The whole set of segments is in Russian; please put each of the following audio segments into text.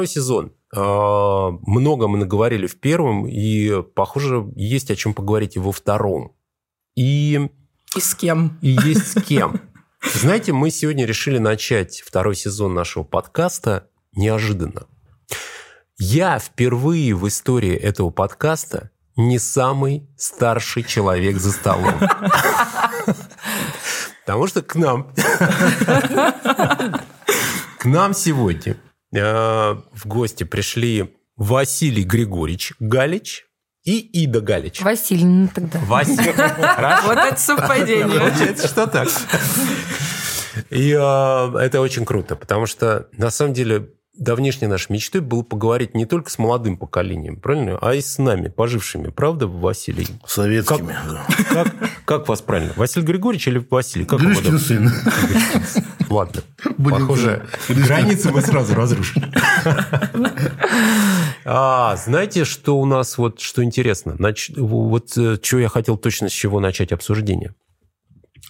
Второй сезон. А, много мы наговорили в первом, и, похоже, есть о чем поговорить и во втором. И... И с кем. И есть с кем. Знаете, мы сегодня решили начать второй сезон нашего подкаста неожиданно. Я впервые в истории этого подкаста не самый старший человек за столом. Потому что к нам... К нам сегодня в гости пришли Василий Григорьевич Галич и Ида Галич. Василий, ну тогда. Василий. Вот это совпадение. Получается, что так. И э, это очень круто, потому что на самом деле давнишней нашей мечтой было поговорить не только с молодым поколением, правильно, а и с нами, пожившими. Правда, Василий? Советскими. Как, как, как вас правильно? Василий Григорьевич или Василий? Как Гришкин сын. Ладно. Будем Похоже, Гришкин. границы мы сразу разрушили. А, знаете, что у нас вот, что интересно? Нач- Вот э, что я хотел точно с чего начать обсуждение.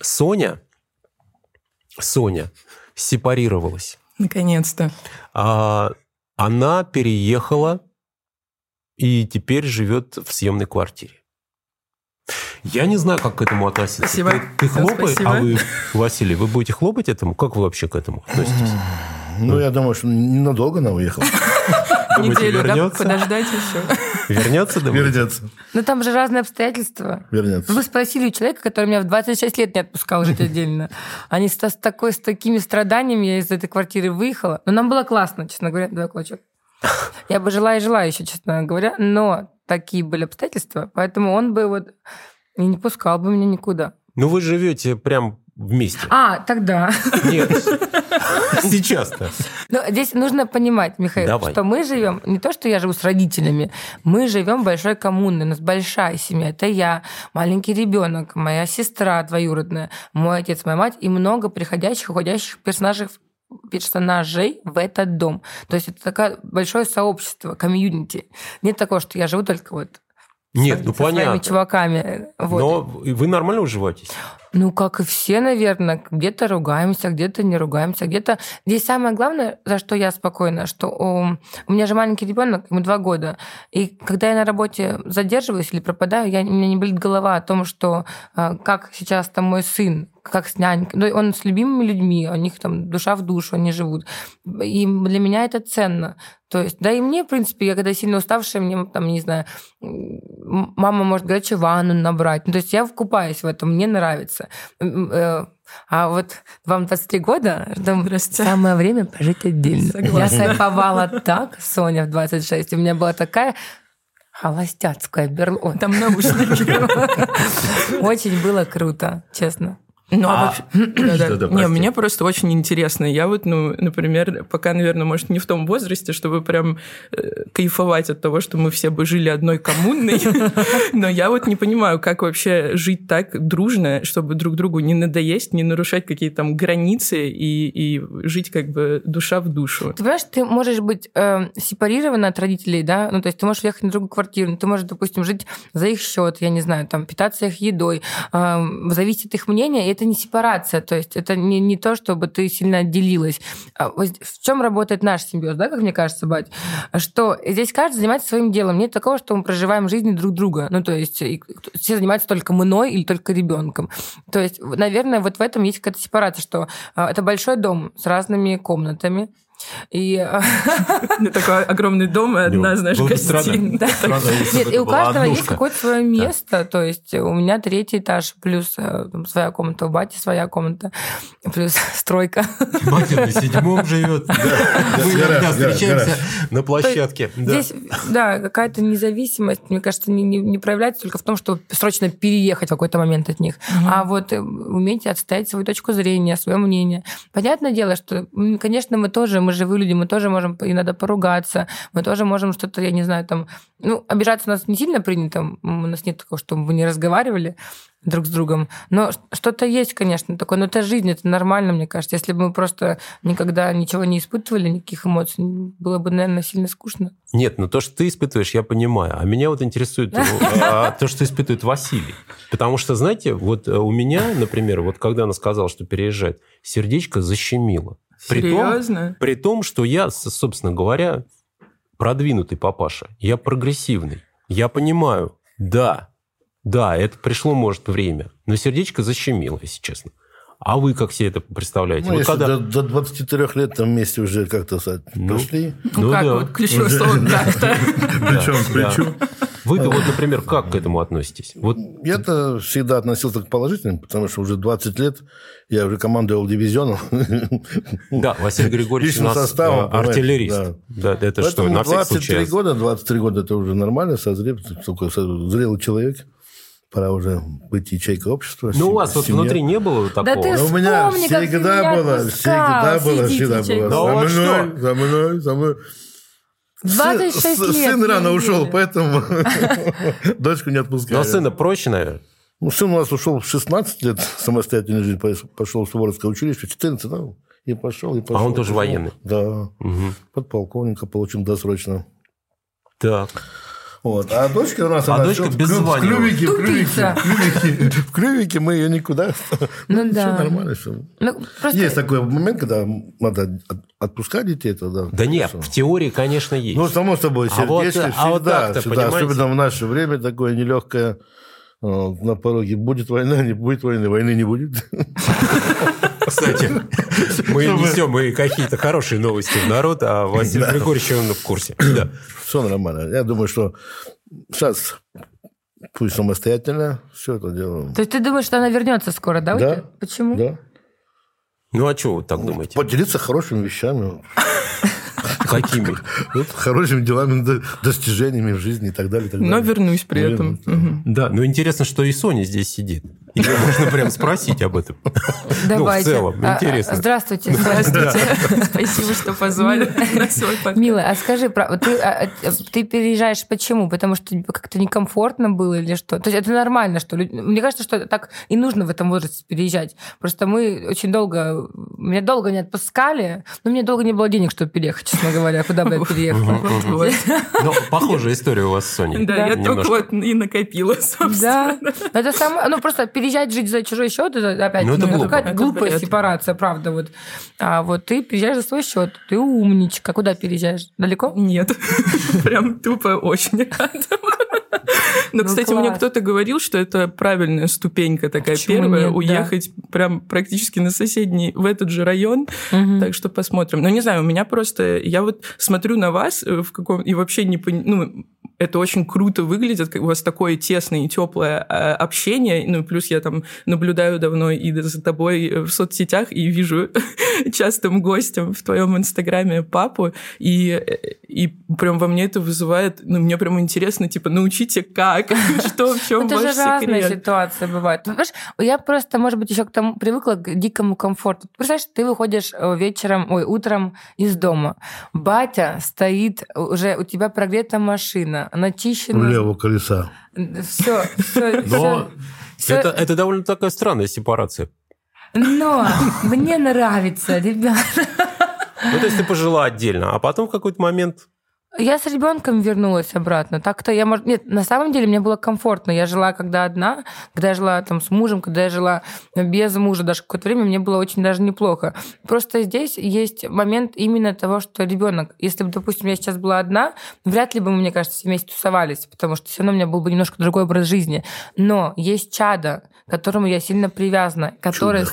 Соня, Соня сепарировалась. Наконец-то. А, она переехала и теперь живет в съемной квартире. Я не знаю, как к этому относиться. Спасибо. Ты, ты хлопаешь, Спасибо. а вы, Василий, вы будете хлопать этому? Как вы вообще к этому относитесь? Ну, я думаю, что ненадолго она уехала. Неделю, да, подождать еще. Вернется, думаете? Вернется. Ну там же разные обстоятельства. Вернется. Вы спросили у человека, который меня в 26 лет не отпускал жить отдельно. Они с, с такой, с такими страданиями я из этой квартиры выехала. Но нам было классно, честно говоря, давай кулачок. Я бы жила и жила еще, честно говоря, но такие были обстоятельства, поэтому он бы вот и не пускал бы меня никуда. Ну, вы живете прям вместе. А, тогда. Нет. Сейчас-то. Но здесь нужно понимать, Михаил, Давай. что мы живем, не то, что я живу с родителями, мы живем большой коммуной, у нас большая семья. Это я, маленький ребенок, моя сестра двоюродная, мой отец, моя мать и много приходящих, уходящих персонажей персонажей в этот дом. То есть это такое большое сообщество, комьюнити. Нет такого, что я живу только вот Нет, со, ну со своими понятно. чуваками. Вот. Но вы нормально уживаетесь? Ну, как и все, наверное, где-то ругаемся, где-то не ругаемся, где-то... Здесь самое главное, за что я спокойна, что у, у меня же маленький ребенок, ему два года, и когда я на работе задерживаюсь или пропадаю, я, у меня не болит голова о том, что э, как сейчас там мой сын, как с нянькой, ну, он с любимыми людьми, у них там душа в душу, они живут. И для меня это ценно. То есть, да и мне, в принципе, я когда сильно уставшая, мне там, не знаю, мама может горячую ванну набрать. Ну, то есть я вкупаюсь в этом, мне нравится. Э, А вот вам 23 года, самое время пожить отдельно. Я кайфовала так, Соня, в 26. У меня была такая холостяцкая берлога. Там наушники. Очень было круто, честно. Ну, а А, вообще... Да-да. да-да, Не, мне просто очень интересно. Я вот, ну, например, пока, наверное, может, не в том возрасте, чтобы прям э, кайфовать от того, что мы все бы жили одной коммунной, но я вот не понимаю, как вообще жить так дружно, чтобы друг другу не надоесть, не нарушать какие-то там границы и, и жить как бы душа в душу. Ты понимаешь, ты можешь быть э, сепарирована от родителей, да, ну, то есть ты можешь ехать на другую квартиру, но ты можешь, допустим, жить за их счет, я не знаю, там, питаться их едой, э, зависеть от их мнения, и это не сепарация, то есть это не, не то, чтобы ты сильно отделилась. А в чем работает наш симбиоз, да, как мне кажется, бать? Что здесь каждый занимается своим делом. Нет такого, что мы проживаем жизни друг друга. Ну, то есть все занимаются только мной или только ребенком. То есть, наверное, вот в этом есть какая-то сепарация, что э, это большой дом с разными комнатами. И э, Такой огромный дом и одна, знаешь, гостиная. Нет, и у каждого есть какое-то свое место. То есть у меня третий этаж, плюс э, своя комната, у бати своя комната, плюс стройка. Батя на седьмом живет. Мы иногда встречаемся на площадке. Здесь, да, какая-то независимость, мне кажется, не, проявляется только в том, что срочно переехать в какой-то момент от них, а вот э, уметь отстоять свою точку зрения, свое мнение. Понятное дело, что, конечно, мы тоже, мы живые люди, мы тоже можем иногда поругаться, мы тоже можем что-то, я не знаю, там, ну, обижаться у нас не сильно принято, у нас нет такого, чтобы вы не разговаривали друг с другом, но что-то есть, конечно, такое, но это жизнь, это нормально, мне кажется. Если бы мы просто никогда ничего не испытывали, никаких эмоций, было бы, наверное, сильно скучно. Нет, ну то, что ты испытываешь, я понимаю. А меня вот интересует э, то, что испытывает Василий. Потому что, знаете, вот э, у меня, например, вот когда она сказала, что переезжает, сердечко защемило. При том, Серьезно? при том, что я, собственно говоря, продвинутый папаша. Я прогрессивный. Я понимаю, да, да, это пришло, может, время. Но сердечко защемило, если честно. А вы как себе это представляете? Ну, Вот если когда- до, до 23 лет там вместе уже как-то Ну. пошли. Ну, Ну как да. вот ключевое Уже- слово как-то. Плечом к да. плечу. Вы, вот, например, как к этому относитесь? Вот Я-то всегда относился к положительным, потому что уже 20 лет я уже командовал дивизионом. Да, Василий Григорьевич у нас составом, э, артиллерист. Да. это что, Поэтому на всякий 23 случай? года, 23 года это уже нормально, созрел, зрелый человек. Пора уже быть ячейкой общества. Ну, у вас вот внутри не было такого? ты Ну, у меня Вспомни, всегда было, всегда было, всегда было. За что? мной, за мной, за мной. 26 Сын- лет. Сын рано ушел, видели. поэтому дочку не отпускали. Но сына проще, наверное. Ну, сын у нас ушел в 16 лет самостоятельной жизни, пошел в Суворовское училище, в 14, да, и пошел, и пошел. А он тоже пошел. военный? Да, Мгм. подполковника получил досрочно. Так. Вот. А дочка у нас... А она дочка всё в без клю- в звания. клювике, в клювике, в клювике, в клювике мы ее никуда. Ну да. Все нормально, все. Ну, просто- Есть такой момент, когда надо от- отпускать детей, то да. Да нет, Всё. в теории, конечно, есть. Ну, само собой, А вот, сердечко а вот всегда, так-то, всегда, понимаете? особенно в наше время такое нелегкое э, на пороге. Будет война, не будет войны, войны не будет. Кстати, мы несем и какие-то хорошие новости в народ, а Василий Григорьевич, он в курсе. Да. Все нормально. Я думаю, что сейчас пусть самостоятельно все это делаем. То есть ты думаешь, что она вернется скоро, да? Да. Почему? Да. Ну, а что вы так думаете? Поделиться хорошими вещами, Какими? вот, хорошими делами, до- достижениями в жизни и так далее. и так Но вернусь при этом. Вернусь, да. Ну интересно, что и Соня здесь сидит. Ее можно прям спросить об этом. Давайте. Ну, в целом, А, интересно. а, Здравствуйте. Здравствуйте. Спасибо, что позвали на свой подкаст. Мила, а скажи, ты, а, а, ты переезжаешь почему? Потому что тебе как-то некомфортно было или что? То есть это нормально, что люди... Мне кажется, что так и нужно в этом возрасте переезжать. Просто мы очень долго... Меня долго не отпускали, но мне долго не было денег, чтобы переехать, честно говоря. Куда бы я переехала? Ну, похожая история у вас с Соней. Да, я только вот и накопила, собственно. Да. Это самое, ну просто переезжать жить за чужой счет, это опять Ну, это глупо. какая-то Это глупая бред. сепарация, правда. Вот. А вот ты переезжаешь за свой счет, ты умничка. Куда переезжаешь? Далеко? Нет, прям тупо очень рядом. Но, Ну, кстати, мне класс. кто-то говорил, что это правильная ступенька такая Почему первая, нет, да. уехать прям практически на соседний, в этот же район. Так что посмотрим. Но не знаю, у меня просто... Я вот смотрю на вас э, в каком... И вообще не понимаю... Ну, это очень круто выглядит, как у вас такое тесное и теплое э, общение. Ну, плюс я там наблюдаю давно и за тобой э, в соцсетях и вижу частым гостем в твоем инстаграме папу. И, э, и прям во мне это вызывает... Ну, мне прям интересно, типа, научите как? Что, в чем Это же разные ситуации бывают. Понимаешь, я просто, может быть, еще к тому привыкла к дикому комфорту. Представляешь, ты выходишь вечером, ой, утром из дома. Батя стоит, уже у тебя прогрета машина, У начищена. левого колеса. Все, все, Но это, это довольно такая странная сепарация. Но мне нравится, ребят. Ну, то есть ты пожила отдельно, а потом в какой-то момент... Я с ребенком вернулась обратно. Так-то я, может, нет, на самом деле мне было комфортно. Я жила когда одна, когда я жила там с мужем, когда я жила без мужа, даже какое-то время мне было очень даже неплохо. Просто здесь есть момент именно того, что ребенок, если бы, допустим, я сейчас была одна, вряд ли бы мне кажется, все вместе тусовались, потому что все равно у меня был бы немножко другой образ жизни. Но есть чада, к которому я сильно привязана, который Чудо.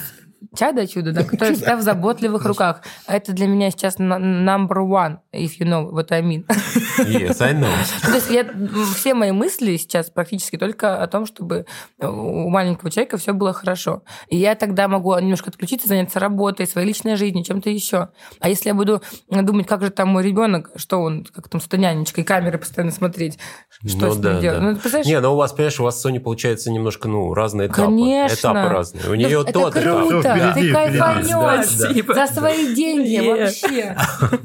Чудо чудо, да, которое всегда в заботливых руках. Это для меня сейчас number one, if you know what I mean. Yes, I know. То есть я, все мои мысли сейчас практически только о том, чтобы у маленького человека все было хорошо. И я тогда могу немножко отключиться, заняться работой, своей личной жизнью, чем-то еще. А если я буду думать, как же там мой ребенок, что он, как там с нянечкой, камеры постоянно смотреть, что Ну с ним да, делать. да. Ну, ты представляешь, Не, ну у вас, понимаешь, у вас с Соней получается немножко, ну, разные этапы. Конечно. Этапы разные. У нее это тот этап. Круто, впереди, ты кайфанешь Спасибо. за свои деньги вообще.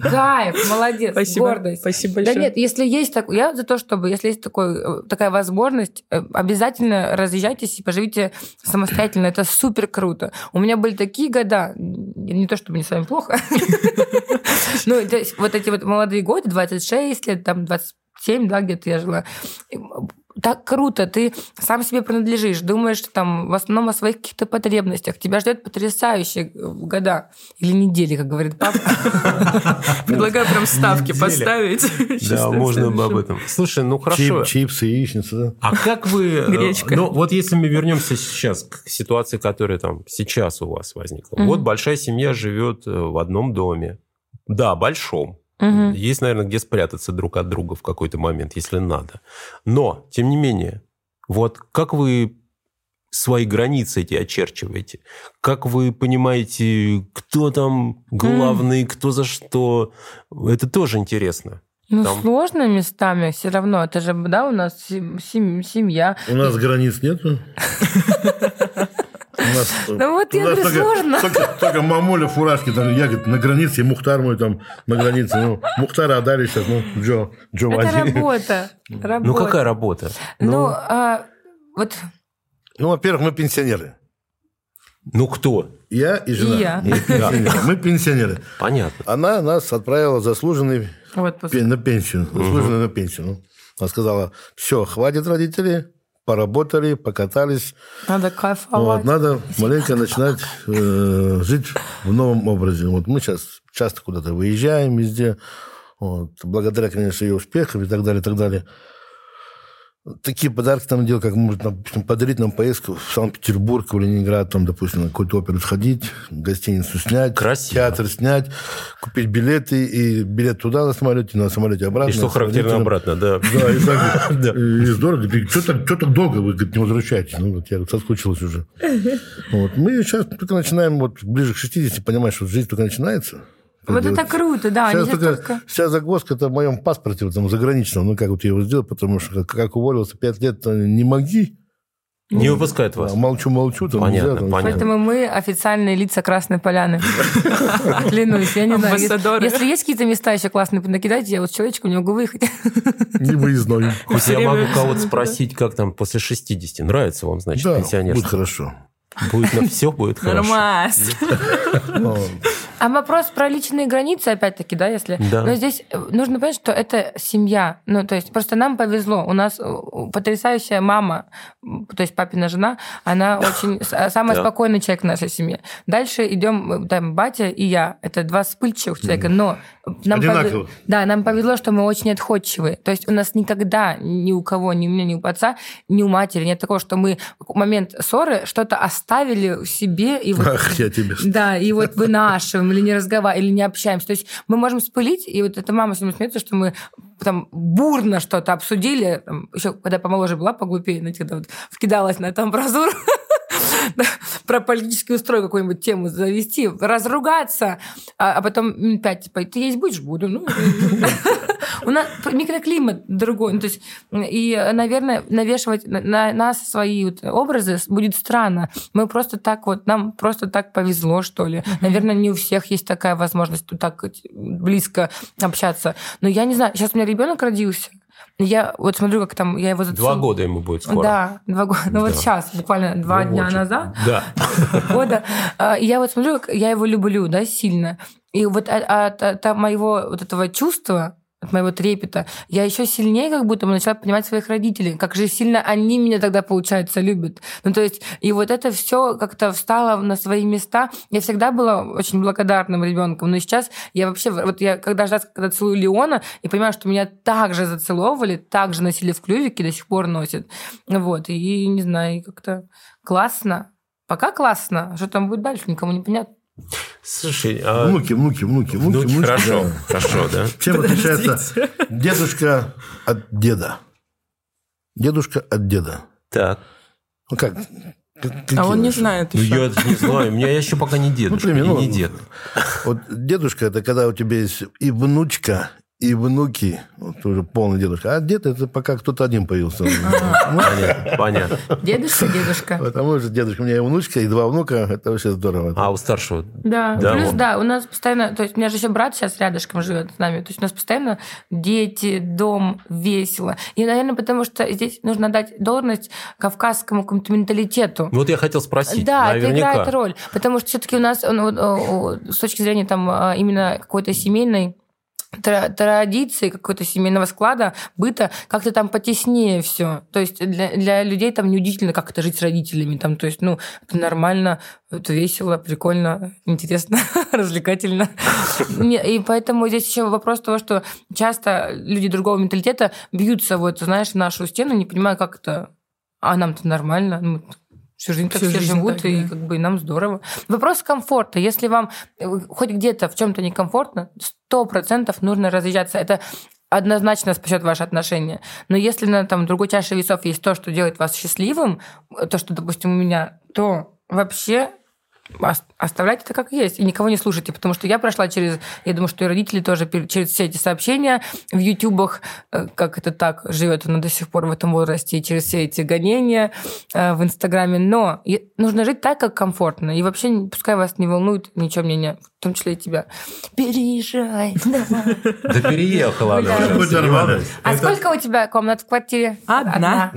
Кайф, молодец, Спасибо. гордость. Спасибо Да большое. нет, если есть так, я за то, чтобы, если есть такой, э, такая возможность, э, обязательно разъезжайтесь и поживите самостоятельно. Это супер круто. У меня были такие года, не то чтобы мне с вами плохо, ну, то есть вот эти вот молодые годы, 26 лет, там 27, да, где-то я жила. Так круто, ты сам себе принадлежишь, думаешь там в основном о своих каких-то потребностях. Тебя ждет потрясающие года или недели, как говорит папа. Предлагаю прям ставки поставить. Да, можно бы об этом. Слушай, ну хорошо. Чипсы, яичница? А как вы... э, Гречка. Ну, вот если мы вернемся сейчас к ситуации, которая там сейчас у вас возникла. Вот большая семья живет э, в одном доме. Да, большом. Мгм. Есть, наверное, где спрятаться друг от друга в какой-то момент, если надо. Но, тем не менее, вот как вы свои границы эти очерчиваете? Как вы понимаете, кто там главный, кто за что? Это тоже интересно. Ну, Там- сложно местами все равно. Это же, да, у нас сем- сем- семья. У нас границ нету. Нас, Ну вот я говорю, только, сложно. Только, только мамуля в фуражке, там, я говорит, на границе, и Мухтар мой там на границе. Ну, Мухтара отдали сейчас, ну, Джо, Джо Это работа. работа. Ну, какая работа? Ну, а, вот Ну, во-первых, мы пенсионеры. Ну, кто? Я и жена. И я. Мы пенсионеры. Мы пенсионеры. Понятно. Она нас отправила заслуженный вот пен- на пенсию. Заслуженную на пенсию. Ну, Она сказала, все, хватит родители, поработали, покатались. надо Вот, кайфовать. надо маленько начинать э, жить в новом образе. Вот мы сейчас часто куда-то выезжаем везде. Вот, благодаря, конечно, ее успехам и так далее, и так далее. Такие подарки там делать, как может, допустим, подарить нам поездку в Санкт-Петербург, в Ленинград, там, допустим, на какую-то оперу сходить, гостиницу снять, Красиво. театр снять, купить билеты, и билет туда на самолете, на самолете обратно. И что характерно обратно, да. Да, и так, и здорово. Говорит, что так, что так долго вы говорит, не возвращаетесь? Ну, вот я говорит, соскучилась уже. Вот. Мы сейчас только начинаем, вот ближе к 60, понимаешь, что жизнь только начинается. Вот это круто, да. Сейчас сейчас только, вся загвоздка это в моем паспорте, там, заграничном. Ну, как вот я его сделал, потому что как, как уволился пять лет, э, не моги. Не выпускает вас. Молчу-молчу. там Понятно, нельзя, там, понятно. Поэтому мы официальные лица Красной Поляны. Клянусь, я не знаю. Если- есть какие-то места еще классные, накидайте, я вот человечку не могу выехать. Не выездной. Я могу кого-то спросить, как там после 60. Нравится вам, значит, Да, пенсионерство? будет хорошо. Будет на все будет хорошо. Нормас. А вопрос про личные границы, опять-таки, да, если... Да. Но здесь э, нужно понять, что это семья. Ну, то есть просто нам повезло. У нас э, потрясающая мама, то есть папина жена, она очень... э, Самый Да. спокойный человек в нашей семье. Дальше идем, там, батя и я. Это два вспыльчивых человека, но... Нам Одинаковых. Да, нам повезло, что мы очень отходчивые. То есть у нас никогда ни у кого, ни у меня, ни у отца, ни у матери нет такого, что мы в момент ссоры что-то оставили себе и вот Ах, я тебе... да, и вот вынашиваем, или не разговариваем, или не общаемся. То есть мы можем спылить, и вот эта мама с ним смеется, что мы там бурно что-то обсудили, там, еще когда помоложе была, поглупее, знаете, когда вот вкидалась на там амбразуру, да, про политический устрой какую-нибудь тему завести, разругаться, а, а потом минут пять, типа, ты есть будешь? Буду. Ну, у нас микроклимат другой. Ну, то есть, и, наверное, навешивать на, на нас свои вот образы будет странно. Мы просто так вот, нам просто так повезло, что ли. Наверное, не у всех есть такая возможность вот так вот близко общаться. Но я не знаю, сейчас у меня ребенок родился. Я вот смотрю, как там я его Два зацеловала. года ему будет скоро. Да, два года. Ну вот Да. сейчас, буквально два Ну, дня очень. назад Да. года. А, Я вот смотрю, как я его люблю, да, сильно. И вот от, от- от моего вот этого чувства, от моего трепета, я еще сильнее как будто начала понимать своих родителей, как же сильно они меня тогда, получается, любят. Ну, то есть, и вот это все как-то встало на свои места. Я всегда была очень благодарным ребенком, но сейчас я вообще, вот я когда раз, когда целую Леона, и понимаю, что меня так же зацеловывали, так же носили в клювике, до сих пор носят. Вот, и не знаю, как-то классно. Пока классно. Что там будет дальше, никому не понятно. Слушай, а Внуки, внуки, внуки, внуки. внуки хорошо, да. хорошо, да? Чем отличается дедушка от деда? Дедушка от деда. Так. Ну как? Как- А какие он не знает Ну, еще. я не знаю, у меня еще пока не дедушка, ну, не дед. Вот дедушка это когда у тебя есть и внучка, и внуки, вот уже полный дедушка. А дед это пока кто-то один появился. Понятно, понятно. Дедушка, дедушка. Потому что дедушка, у меня и внучка, и два внука, это вообще здорово. А у старшего? Да, плюс, да, у нас постоянно, то есть у меня же еще брат сейчас рядышком живет с нами, то есть у нас постоянно дети, дом, весело. И, наверное, потому что здесь нужно дать должность кавказскому какому-то менталитету. Ну, Вот я хотел спросить, Да, это наверняка. играет роль. Потому что все-таки у нас ну, с точки зрения там а, именно какой-то семейной традиции, какой-то семейного склада, быта, как-то там потеснее все. То есть для, для людей там неудивительно, как это жить с родителями. Там, то есть, ну, это нормально, это весело, прикольно, интересно, развлекательно. И поэтому здесь еще вопрос того, что часто люди другого менталитета бьются, вот, знаешь, в нашу стену, не понимая, как это... А нам-то нормально. Ну, Всю жизнь так Всю все жизнь живут, так, и да. как бы и нам здорово. Вопрос комфорта. Если вам э, хоть где-то в чем-то некомфортно, сто процентов нужно разъезжаться. Это однозначно спасет ваши отношения. Но если на там, другой чаше весов есть то, что делает вас счастливым, э, то, что, допустим, у меня, то вообще ос- оставляйте это как есть и никого не слушайте, потому что я прошла через, я думаю, что и родители тоже через все эти сообщения в ютубах, э, как это так, живет она до сих пор в этом возрасте, и через все эти гонения э, в Инстаграме. Но нужно жить так, как комфортно. И вообще пускай вас не волнует ничего мнения, в том числе и тебя. Переезжай. давай. Да переехала она. А сколько у тебя комнат в квартире? Одна.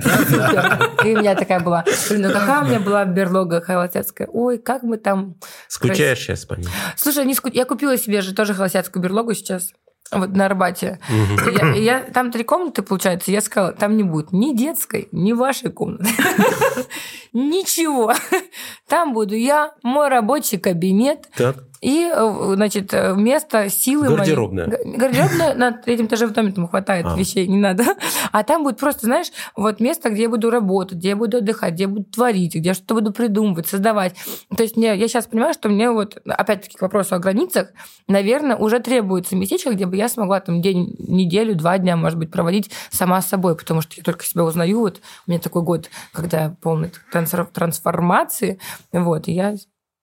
И у меня такая была. Ну какая у меня была берлога холостяцкая. Ой, как мы там... Скучаешь сейчас по ней? Слушай, я купила себе же тоже холостяцкую берлогу сейчас. Вот на Арбате. Я, там три комнаты, получается. Я сказала, там не будет ни детской, ни вашей комнаты. Ничего. Там буду я, мой рабочий кабинет. И, э, значит, э, место силы моей. Гардеробная. Г- Гардеробная на третьем этаже в доме там хватает А. вещей, не надо. А там будет просто, знаешь, вот место, где я буду работать, где я буду отдыхать, где я буду творить, где я что-то буду придумывать, создавать. То есть мне, я сейчас понимаю, что мне вот, опять-таки, к вопросу о границах, наверное, уже требуется местечко, где бы я смогла там день, неделю, два дня, может быть, проводить сама с собой, потому что я только себя узнаю. Вот у меня такой год, когда я полный трансфор- трансформации, вот, и я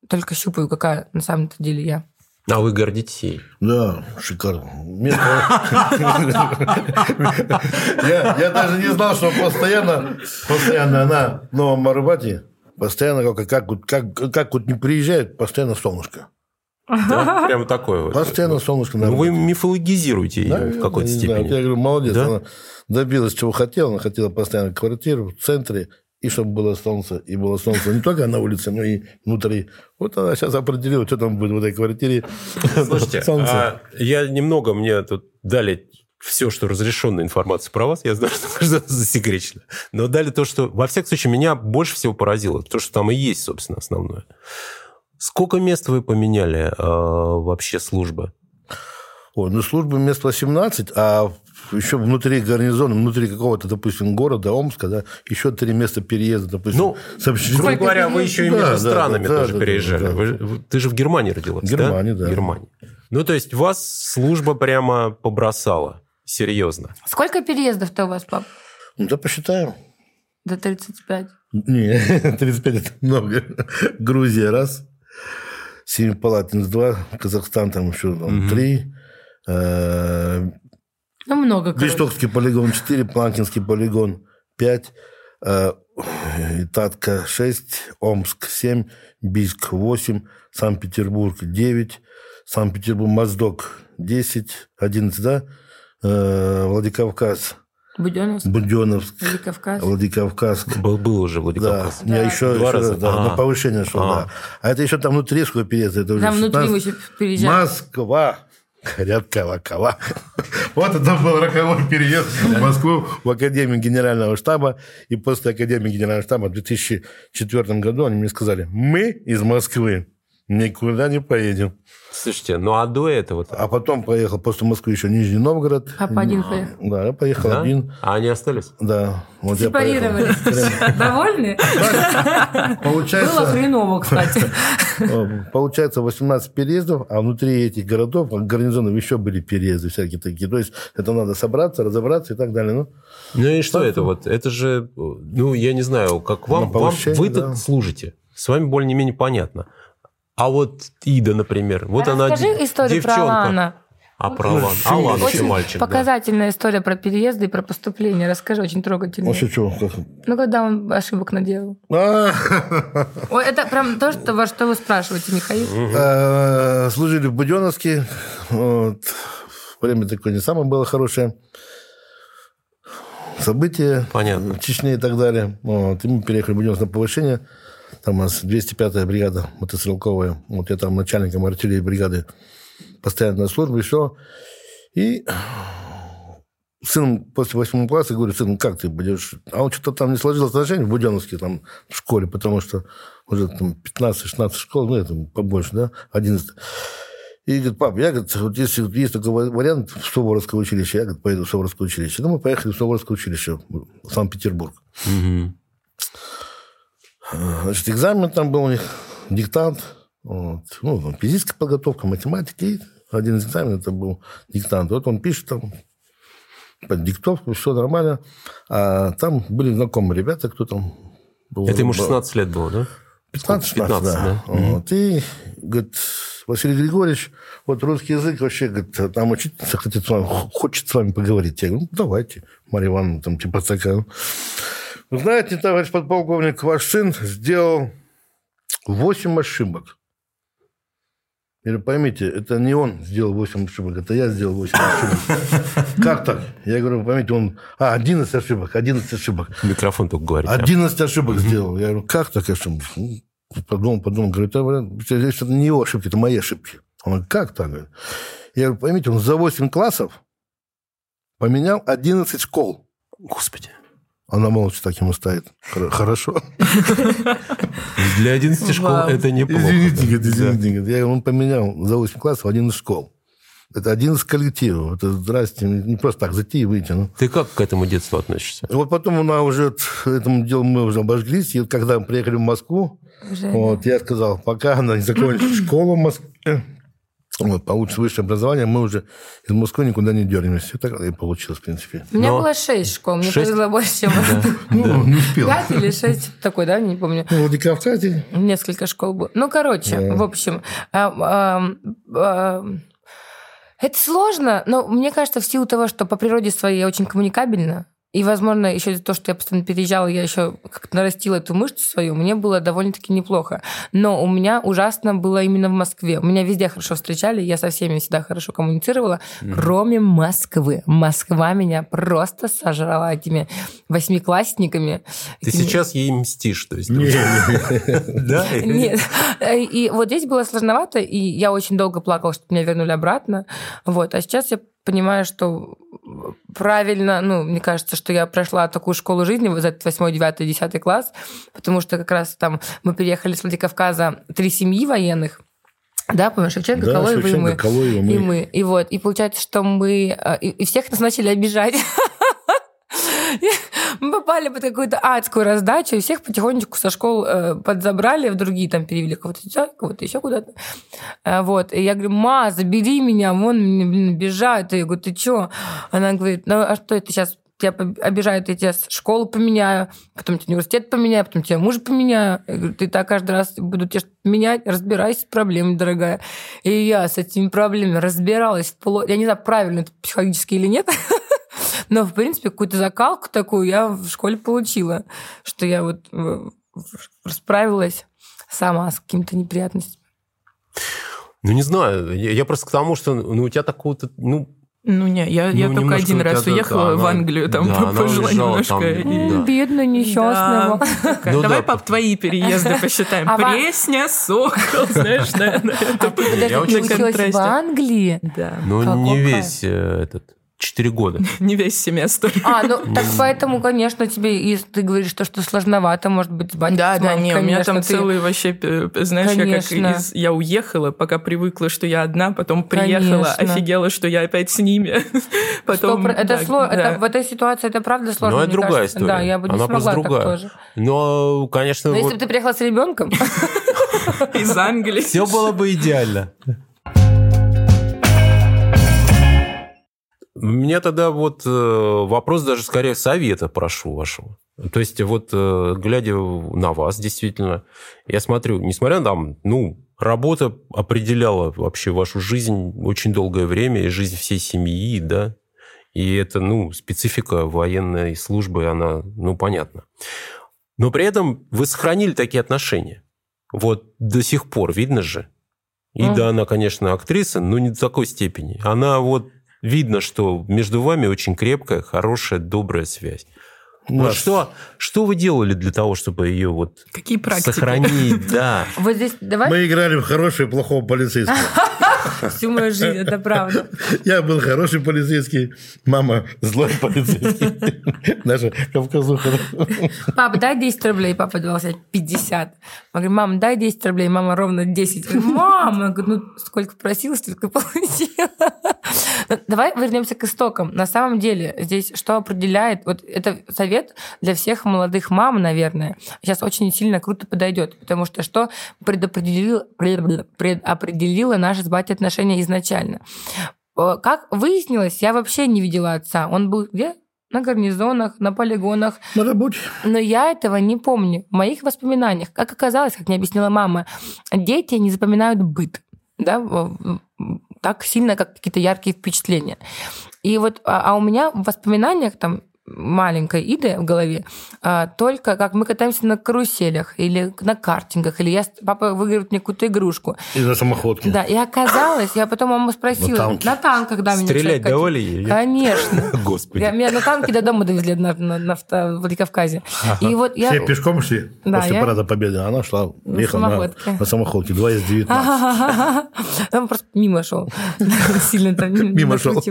только щупаю, какая на самом-то деле я. А вы гордитесь ей? Да, шикарно. Место- я, даже не знал, что постоянно, постоянно она в Новом Арбате, постоянно как, как, вот- как, как вот не приезжает, постоянно солнышко. Да? Прямо такое вот. Постоянно солнышко на Ну, вы мифологизируете ее Да, в какой-то степени. Я говорю, молодец. Да? Она добилась, чего хотела. Она хотела постоянно квартиру в центре, и чтобы было солнце. И было солнце не только на улице, но и внутри. Вот она сейчас определила, что там будет в этой квартире. Слушайте, солнце. а я немного, мне тут дали все, что разрешенная информация про вас, я знаю, что что засекречено. Но дали то, что, во всяком случае, меня больше всего поразило, то, что там и есть, собственно, основное. Сколько мест вы поменяли э, вообще службы? Ой, ну службы мест 18, а еще внутри гарнизона, внутри какого-то, допустим, города Омска, да, еще три места переезда, допустим. Ну, с общежития. Грубо говоря, вы еще и Да, между да, странами да, тоже да, переезжали. да, да. Вы ты же в Германии родилась, В Германии, да. В Германии. Ну, то есть вас служба прямо побросала. Серьезно. Сколько переездов-то у вас, пап? Ну, да, посчитаем. До 35. Не, 35 это много. Грузия раз, Семипалатинск два, Казахстан там еще там, Мгм. три, э, Ну, много, короче. Бестокский полигон 4, Планкинский полигон 5, э, Татка 6, Омск 7, Бийск 8, Санкт-Петербург 9, Санкт-Петербург, Моздок 10, 11, да, Э, Владикавказ, Буденновск, Буденновск, Владикавказ. Владикавказ. Был, был уже Да, Владикавказ. я еще, Два еще раза? раз, да, А. на повышение шел, А. да. А это еще там внутри сколько переезда, это уже Там внутри 16. мы еще переезжаем. Москва. Говорят, колокола. Вот это был роковой переезд в Москву в Академию Генерального штаба. И после Академии Генерального штаба в 2004 году они мне сказали, мы из Москвы никуда не поедем. Слушайте, ну а до этого А потом поехал после Москвы еще Нижний Новгород. Папа один поехал. Да, я поехал да? один. А они остались? Да. Вот. Сепарировались. Довольны? Было Получается, хреново, кстати. Получается 18 переездов, а внутри этих городов, гарнизонов еще были переезды всякие такие. То есть это надо собраться, разобраться и так далее. Ну, Ну и что это вот? Это же, ну, я не знаю, как вам, вы да. тут служите. С вами более-менее понятно. А вот Ида, например, вот она Расскажи историю про девчонка. Алана. А про Алана? Очень- Алан еще Очень мальчик, да. показательная история про переезды и про поступление. Расскажи, очень трогательно. вообще что? как? Ну, когда он ошибок наделал. А, Ой, это прям то, что, во что вы спрашиваете, Михаил. э, Служили в Буденовске. Вот. Время такое не самое было хорошее. События Понятно. в Чечне и так далее. Вот. И мы переехали в Буденовск на повышение. Там у нас 205-я бригада мотострелковая. Вот я там начальником артиллерии бригады постоянно на службе, все. И сын после восьмого класса говорит, сын, как ты будешь? А он что-то там не сложилось отношения в Буденовске там в школе, потому что уже там 15-16 школ, ну, это побольше, да, 11. И говорит, пап, я, говорит, вот если есть такой вариант в Суворовское училище, я, говорит, поеду в Суворовское училище. Ну, мы поехали в Суворовское училище в Санкт-Петербург. Мгм. Значит, экзамен там был у них, диктант, вот, ну, там, физическая подготовка, математика, и один из экзаменов это был диктант. Вот он пишет там под диктовку, все нормально. А там были знакомые ребята, кто там был. Это ему 16 лет было, да? 15, 15, 15 да. да. Вот. И, говорит, Василий Григорьевич, вот русский язык вообще, говорит, там учительница хочет с вами, хочет с вами поговорить. Я говорю, ну, давайте, Марья Ивановна, там, типа такая. Знаете, товарищ подполковник, ваш сын сделал 8 ошибок. Говорю, поймите, это не он сделал 8 ошибок, это я сделал 8 ошибок. Как так? Я говорю, поймите, он... А, 11 ошибок, 11 ошибок. Микрофон только говорит. а? 11 ошибок сделал. Я говорю, как так ошибок? Ну, Подумал, подумал, говорю, это, не его ошибки, это мои ошибки. Он говорит, как так? Говорит. Я говорю, поймите, он за 8 классов поменял 11 школ. Господи. Она молча так ему стоит. Хор- Хорошо. Для 11 школ это неплохо. Извините, говорит, извините. говорит. Я он поменял за 8 классов 11 школ. Это 11 коллективов. Это, здрасте, не просто так зайти и выйти. Ну. Ты как к этому детству относишься? Вот потом она уже этому делу мы уже обожглись. И вот когда мы приехали в Москву, Уже, вот, я сказал, пока она не закончит школу в Москве, вот, получит высшее образование, мы уже из Москвы никуда не дернемся. Так и получилось, в принципе. У меня Но- было шесть школ, мне Шесть? повезло больше, чем Ну, не успел. пять или шесть, такой, да, не помню. Ну, в Владикавказе Несколько школ было. Ну, короче, в общем, а, а, а, это сложно, но мне кажется, в силу того, что по природе своей я очень коммуникабельна, и, возможно, еще того, что я постоянно переезжала, я еще как-то нарастила эту мышцу свою, мне было довольно-таки неплохо. Но у меня ужасно было именно в Москве. Меня везде хорошо встречали, я со всеми всегда хорошо коммуницировала, кроме Москвы. Москва меня просто сожрала этими восьмиклассниками. Ты Этими- сейчас ей мстишь, то есть. Да? Нет. И вот здесь было сложновато, и я очень долго плакала, что меня вернули обратно. Вот. А сейчас я понимаю, что правильно, ну, мне кажется, что я прошла такую школу жизни, вот этот 8, 9, 10 класс, потому что как раз там мы переехали с Владикавказа, три семьи военных, да, помнишь, Шевченко, Да, Калоева и Шевченко, мы. Калоева, мы. И мы. И вот. И получается, что мы... э, И, и всех нас начали обижать. Мы попали под какую-то адскую раздачу, и всех потихонечку со школ э, подзабрали, в другие там перевели кого-то сюда, кого-то еще куда-то. Э, вот. И я говорю, ма, забери меня, вон меня, блин, обижают. И я говорю, ты чё? Она говорит, ну а что это сейчас тебя обижают, я тебе школу поменяю, потом тебе университет поменяю, потом тебя мужа поменяю. Я говорю, ты так каждый раз буду тебя менять, разбирайся с проблемой, дорогая. И я с этими проблемами разбиралась. Я не знаю, правильно это психологически или нет, но, в принципе, какую-то закалку такую я в школе получила, что я вот э, расправилась сама с какими-то неприятностями. Ну, не знаю. Я я просто к тому, что ну, у тебя такого-то... Ну, Ну, не, я, я Ну, только немножко один раз да, уехала да, в Англию, там да, пожила немножко. там, и- да. Бедный, несчастного. Да. Ну Давай, да. пап, твои переезды посчитаем. А Пресня, Сокол, знаешь, на на А ты, подожди, Я ты очень- училась в. Англии? Да, ну не весь э, этот... Четыре года. не весь семестр. А, ну так поэтому, конечно, тебе, если ты говоришь, что, что сложновато, может быть, с батькой, Да, да, не, у меня там ты- целый вообще, э, знаешь, я как. Я уехала, пока привыкла, что я одна, потом приехала, Конечно. офигела, что я опять с ними. Потом, это да, сло- да. это в этой ситуации это правда сложно. Но это другая кажется. история. Да, я бы не смогла так другая. тоже. Но, конечно, Но вот если бы ты приехала с ребенком, Из Англии. все было бы идеально. Мне тогда вот э, вопрос даже скорее совета прошу вашего. То есть вот э, глядя на вас, действительно, я смотрю, несмотря на там, ну, работа определяла вообще вашу жизнь очень долгое время и жизнь всей семьи, да, и это, ну, специфика военной службы, она, ну, понятна. Но при этом вы сохранили такие отношения. Вот до сих пор, видно же. И Мгм. да, она, конечно, актриса, но не до такой степени. Она вот видно, что между вами очень крепкая, хорошая, добрая связь. Вот Наш- что, что вы делали для того, чтобы ее вот Какие практики? сохранить? Да. вот здесь давай... Мы играли в хорошего и плохого полицейского. всю мою жизнь, это правда. Я был хороший полицейский, мама злой полицейский. Наша Кавказуха. Папа, дай 10 рублей. Папа давал себе 50. Я говорю, мама, дай 10 рублей. Мама ровно 10. Я говорю, мама, я говорю, ну сколько просила, столько получила. Ну, Давай вернемся к истокам. На самом деле, здесь что определяет, вот это совет для всех молодых мам, наверное, сейчас очень сильно круто подойдет, потому что что предопределило, предопределило наши с батей отношения изначально? Э, Как выяснилось, я вообще не видела отца. Он был где? На гарнизонах, на полигонах. На работе. Но я этого не помню. В моих воспоминаниях, как оказалось, как мне объяснила мама, дети не запоминают быт. Да, так сильно, как какие-то яркие впечатления. И вот, а, а у меня в воспоминаниях там маленькой Иды в голове, а, только как мы катаемся на каруселях или на картингах, или я, папа выигрывает мне какую-то игрушку. И на самоходке. Да, и оказалось, я потом маму спросила, На танке. на танках, да, меня Стрелять давали ей? Конечно. Господи. Я, меня на танке до дома довезли на, на, на в Владикавказе. И вот я... Все пешком шли Да, после я- парада Победы. Она шла, На ехала на, самоходке. на самоходке. 2 из 19. Он просто мимо шел. Сильно там Мимо шел.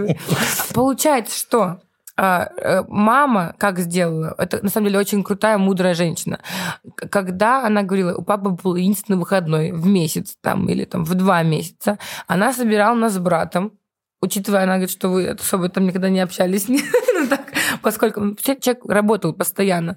Получается, что мама как сделала? Это на самом деле очень крутая, мудрая женщина. Когда она говорила, у папы был единственный выходной в месяц там или там в два месяца, она собирала нас с братом, учитывая, она говорит, что вы особо там никогда не общались, ну так, поскольку ну, человек работал постоянно,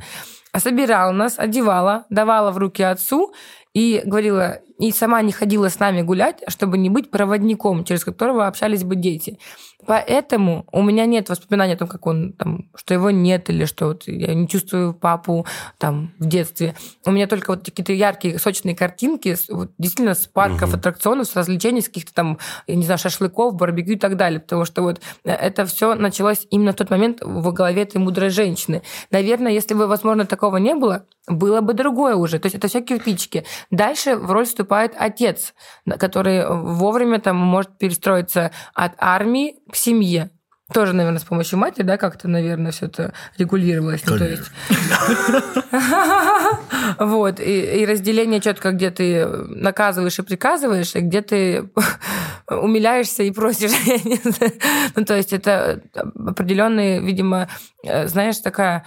а собирала нас, одевала, давала в руки отцу и говорила, и сама не ходила с нами гулять, чтобы не быть проводником, через которого общались бы дети. Поэтому у меня нет воспоминаний о том, как он там, что его нет, или что вот я не чувствую папу там в детстве. У меня только вот какие-то яркие, сочные картинки, вот, действительно с парков, аттракционов, с развлечений, с каких-то там, я не знаю, шашлыков, барбекю и так далее. Потому что вот э, это все началось именно в тот момент в голове этой мудрой женщины. Наверное, если бы, возможно, такого не было, было бы другое уже. То есть это все кирпичики. Дальше в роль вступает отец, на- который вовремя там может перестроиться от армии к семье. Тоже, наверное, с помощью матери, да, как-то, наверное, все это регулировалось. Ну, то есть... Вот. И, и разделение четко, где ты наказываешь и приказываешь, и где ты умиляешься и просишь. Ну, то есть это определенные, видимо, э, знаешь, такая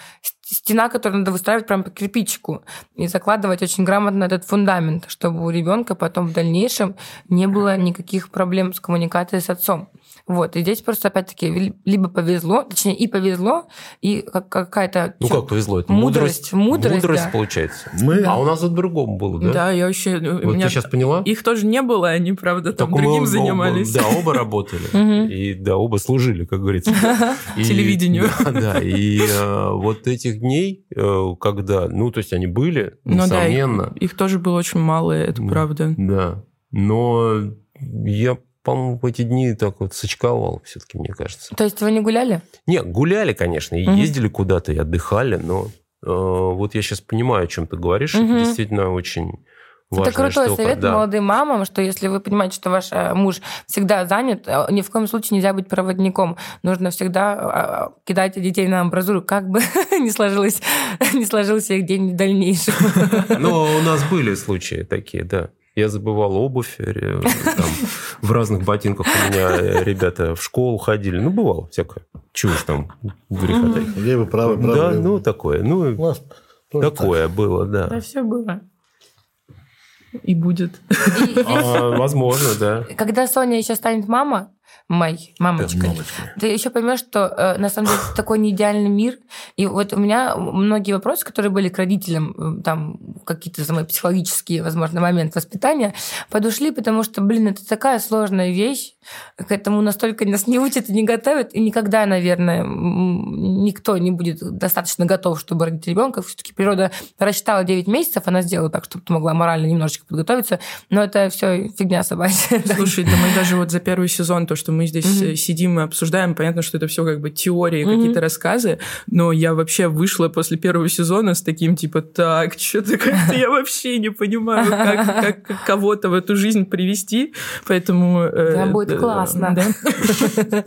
стена, которую надо выстраивать прям по кирпичику и закладывать очень грамотно этот фундамент, чтобы у ребенка потом в дальнейшем не было никаких проблем с коммуникацией с отцом. Вот. И здесь просто, опять-таки, либо повезло, точнее, и повезло, и как- какая-то... Ну как повезло? Это Мудрость, мудрость, Мудрость, да. получается. Мы- А у нас вот другом было, да? Да, я вообще... у Вот меня ты сейчас поняла? Их тоже не было, они, правда, там мы другим оба- занимались. Да, оба работали. И да, оба служили, как говорится. И- Телевидению. Да, да. И э, вот этих дней, э, когда, ну, то есть они были, Ну да, их- несомненно. их тоже было очень мало, это Да. правда. Да. Но я, по-моему, в эти дни так вот сочковал все-таки, мне кажется. То есть вы не гуляли? Не, гуляли, конечно, и Мгм. ездили куда-то, и отдыхали, но э, вот я сейчас понимаю, о чем ты говоришь. Это Мгм. действительно очень важная Это крутой штука, совет да. молодым мамам, что если вы понимаете, что ваш э, муж всегда занят, э, ни в коем случае нельзя быть проводником. Нужно всегда э, кидать детей на амбразуру, как бы не, сложилось, не сложился их день в дальнейшем. Но у нас были случаи такие, да. Я забывал обувь, э, там, в разных ботинках у меня э, ребята в школу ходили. Ну, бывало всякое. Уж там греха. Левый, правый, правый. Да, ну, такое. Ну, такое было, Да, да. все было. И будет. А, Возможно, да. когда Соня еще станет мама, Так. мамочка, ты еще поймешь, что э, на самом деле это такой не идеальный мир. И вот у меня многие вопросы, которые были к родителям, э, там какие-то мои психологические, возможно, моменты воспитания, подушли, потому что, блин, это такая сложная вещь, к этому настолько нас не учат и не готовят, и никогда, наверное, никто не будет достаточно готов, чтобы родить ребенка. Все-таки природа рассчитала 9 месяцев, она сделала так, чтобы ты могла морально немножечко подготовиться, но это все фигня собачья. Слушай, да мы даже вот за первый сезон, то, что мы здесь Мгм. э, сидим и обсуждаем, понятно, что это все как бы теории, Мгм. какие-то рассказы, но я вообще вышла после первого сезона с таким типа, так, что-то как-то я вообще не понимаю, как, как- как кого-то в эту жизнь привести, поэтому... э, Да, будет э, классно. да.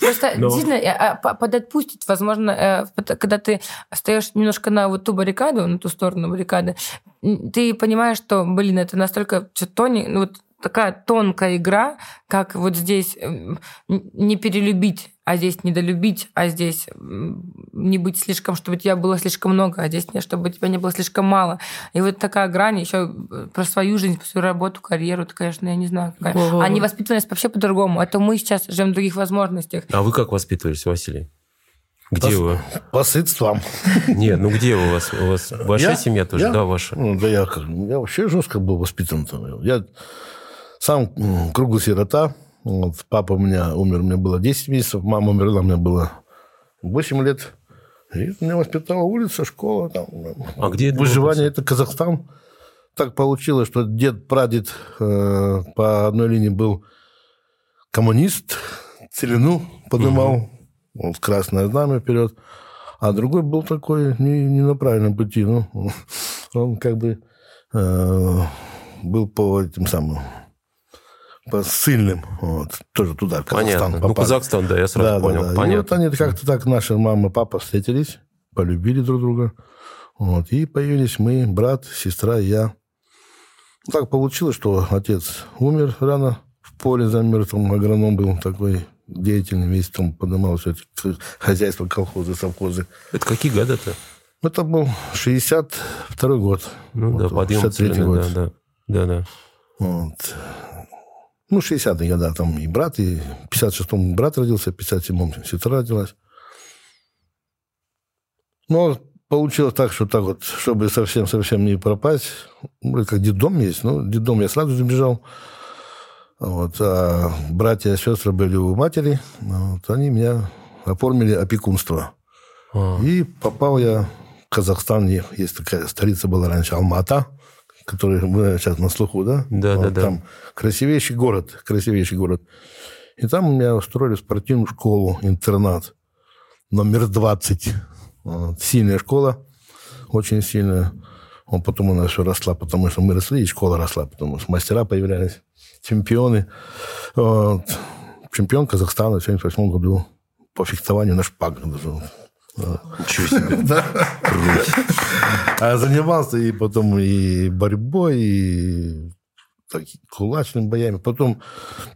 Просто Но- действительно э, а, по- подотпустит, возможно, э, когда ты стоишь немножко на вот ту баррикаду, на ту сторону баррикады, ты понимаешь, что, блин, это настолько тони, ну вот такая тонкая игра, как вот здесь эм, не перелюбить, а здесь недолюбить, а здесь не быть слишком, чтобы тебя было слишком много, а здесь не, чтобы тебя не было слишком мало. И вот такая грань еще э, про свою жизнь, про свою работу, карьеру, это, конечно, я не знаю. Какая. Они воспитывались вообще по-другому. Это мы сейчас живем в других возможностях. А вы как воспитывались, Василий? Где По, вы? По сытствам. Нет, ну где у вас? У вас большая Я? семья тоже? Я? Да, ваша. Ну, да я, как- я вообще жестко был воспитан. Я сам круглый сирота. Вот, папа у меня умер, мне было 10 месяцев, мама умерла, мне было 8 лет. И меня воспитала улица, школа. Там, А где это? Выживание – это Казахстан. Так получилось, что дед, прадед э, по одной линии был коммунист, целину поднимал, вот, красное знамя вперед, а другой был такой не, не на правильном пути. Ну, он как бы э, был по этим самым по сильным, вот, тоже туда, в Казахстан Понятно. Ну. Казахстан, да, я сразу Да, да, понял. да. И Понятно. вот они как-то так, наши мама и папа встретились, полюбили друг друга. Вот, и появились мы, брат, сестра и я. Так получилось, что отец умер рано в поле замер, там агроном был такой деятельный, весь там поднимал все это хозяйство, колхозы, совхозы. Это какие года-то? Это был 62 год. Ну да, Вот, подъем 63 цены, год. да, да. Да, да. Вот. Ну, 60-е годы там и брат, и в 56-м брат родился, в 57-м сестра родилась. Но получилось так, что так вот, чтобы совсем-совсем не пропасть, как детдом есть, ну, детдом я сразу забежал. Вот, а братья и сестры были у матери, вот, они меня оформили опекунство. А, И попал я в Казахстан. Есть такая столица была раньше, Алмата, которая мы сейчас на слуху, да? Да, да, да. Там красивейший город, красивейший город. И там меня устроили спортивную школу, интернат, номер 20. Вот. Сильная школа, очень сильная. Вот потом она все росла, потому что мы росли, и школа росла, потому что мастера появлялись, чемпионы. Вот. Чемпион Казахстана в 1978 году по фехтованию на шпагах даже. Ничего себе. Да. А занимался и потом и борьбой, и кулачными боями. Потом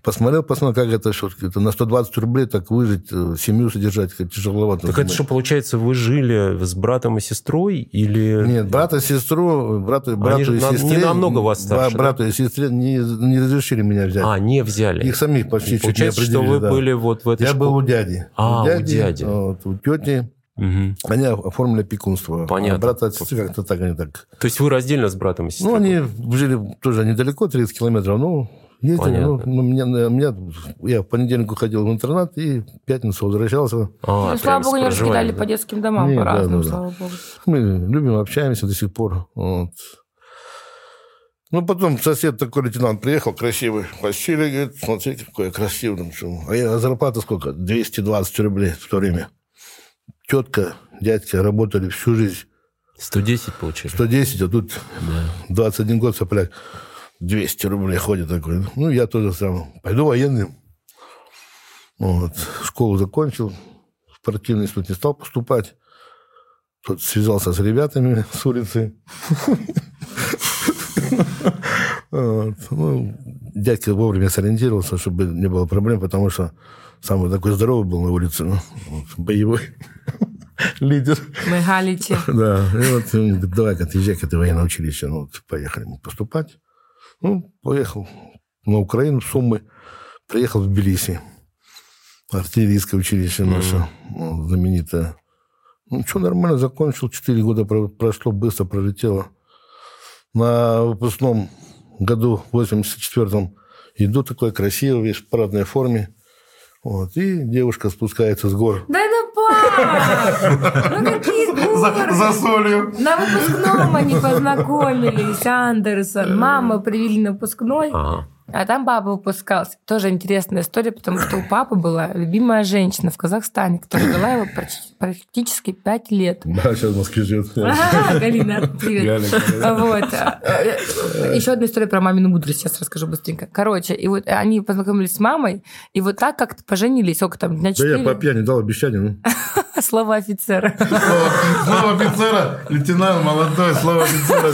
посмотрел, посмотрел, как это все это на 120 рублей так выжить, э, семью содержать, как тяжеловато. Так это что, получается, вы жили с братом и сестрой или... Нет, брата, сестру, брату, брату же и на- сестре... не намного вас старше, бра- Брату и сестре не, не разрешили меня взять. А, не взяли. Их самих почти чуть не Получается, что вы да. были вот в этой Я был школе. у дяди. А, у дяди. вот, у тети. Мгм. Они оформили опекунство. Понятно. А брата от сестры как-то так они так То есть вы раздельно с братом и сестрой? Ну, они жили тоже недалеко, 30 километров. Ну, ездили. Понятно. Ну, ну, меня, меня, я в понедельник уходил в интернат и в пятницу возвращался. А, Ну, слава богу, не раскидали да. по детским домам Не, да, по-разному, да, да. слава богу. Мы любим, общаемся до сих пор. Вот. Ну, потом сосед такой лейтенант приехал, красивый. Василий, говорит, смотрите, какой я красивый. А я, зарплата сколько? 220 рублей в то время. Тетка, дядька работали всю жизнь. 110 получили. 110, а тут 21 год сопляк. 200 рублей ходит такой. Ну, я тоже сам. Пойду военным. Вот. Школу закончил. В спортивный институт не стал поступать. Тут связался с ребятами с улицы. Вот. Ну, дядька вовремя сориентировался, чтобы не было проблем, потому что самый такой здоровый был на улице, ну, вот, боевой лидер. Мы галичи. Да, и вот говорит, давай-ка отъезжай к этой военное училище. Ну, вот поехали мы поступать. Ну, поехал на Украину, в Сумы. Приехал в Тбилиси. Артиллерийское училище наше, ну, знаменитое. Ну, что, нормально закончил. Четыре года про- прошло, быстро пролетело. На выпускном году, в 84-м, иду такой красивый, весь в парадной форме. Вот, и девушка спускается с гор. Да это пап! Ну какие горы! солью. На выпускном они познакомились, Андерсон. Мама привели на выпускной, Ага. А там папа выпускался. Тоже интересная история, потому что у папы была любимая женщина в Казахстане, которая жила его практи- практически пять лет. Да, сейчас в Москве живет. Галина, привет. Галя, Вот. Еще одна история про мамину мудрость, сейчас расскажу быстренько. Короче, и вот они познакомились с мамой, и вот так как-то поженились, сколько там, дня Да я по пьяни дал обещание. Ну. Слово офицера. Слово офицера, лейтенант молодой, слово офицера.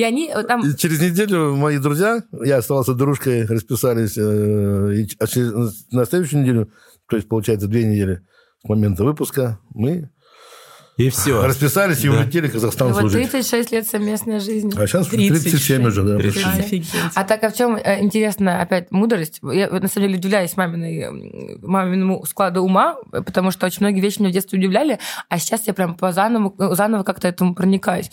И они э, там... И через неделю мои друзья, я оставался дружкой, расписались, э, и, а через- на следующую неделю, то есть, получается, две недели с момента выпуска, мы И все. расписались и Да. улетели в Казахстан Вот служить. 36 лет совместной жизни. А сейчас 36. 37 уже, да. 36. почти. Офигеть. А так, а в чем э, интересно опять мудрость? Я вот, на самом деле удивляюсь маминой, маминому складу ума, потому что очень многие вещи меня в детстве удивляли, а сейчас я прям по заново, э, заново как-то этому проникаюсь.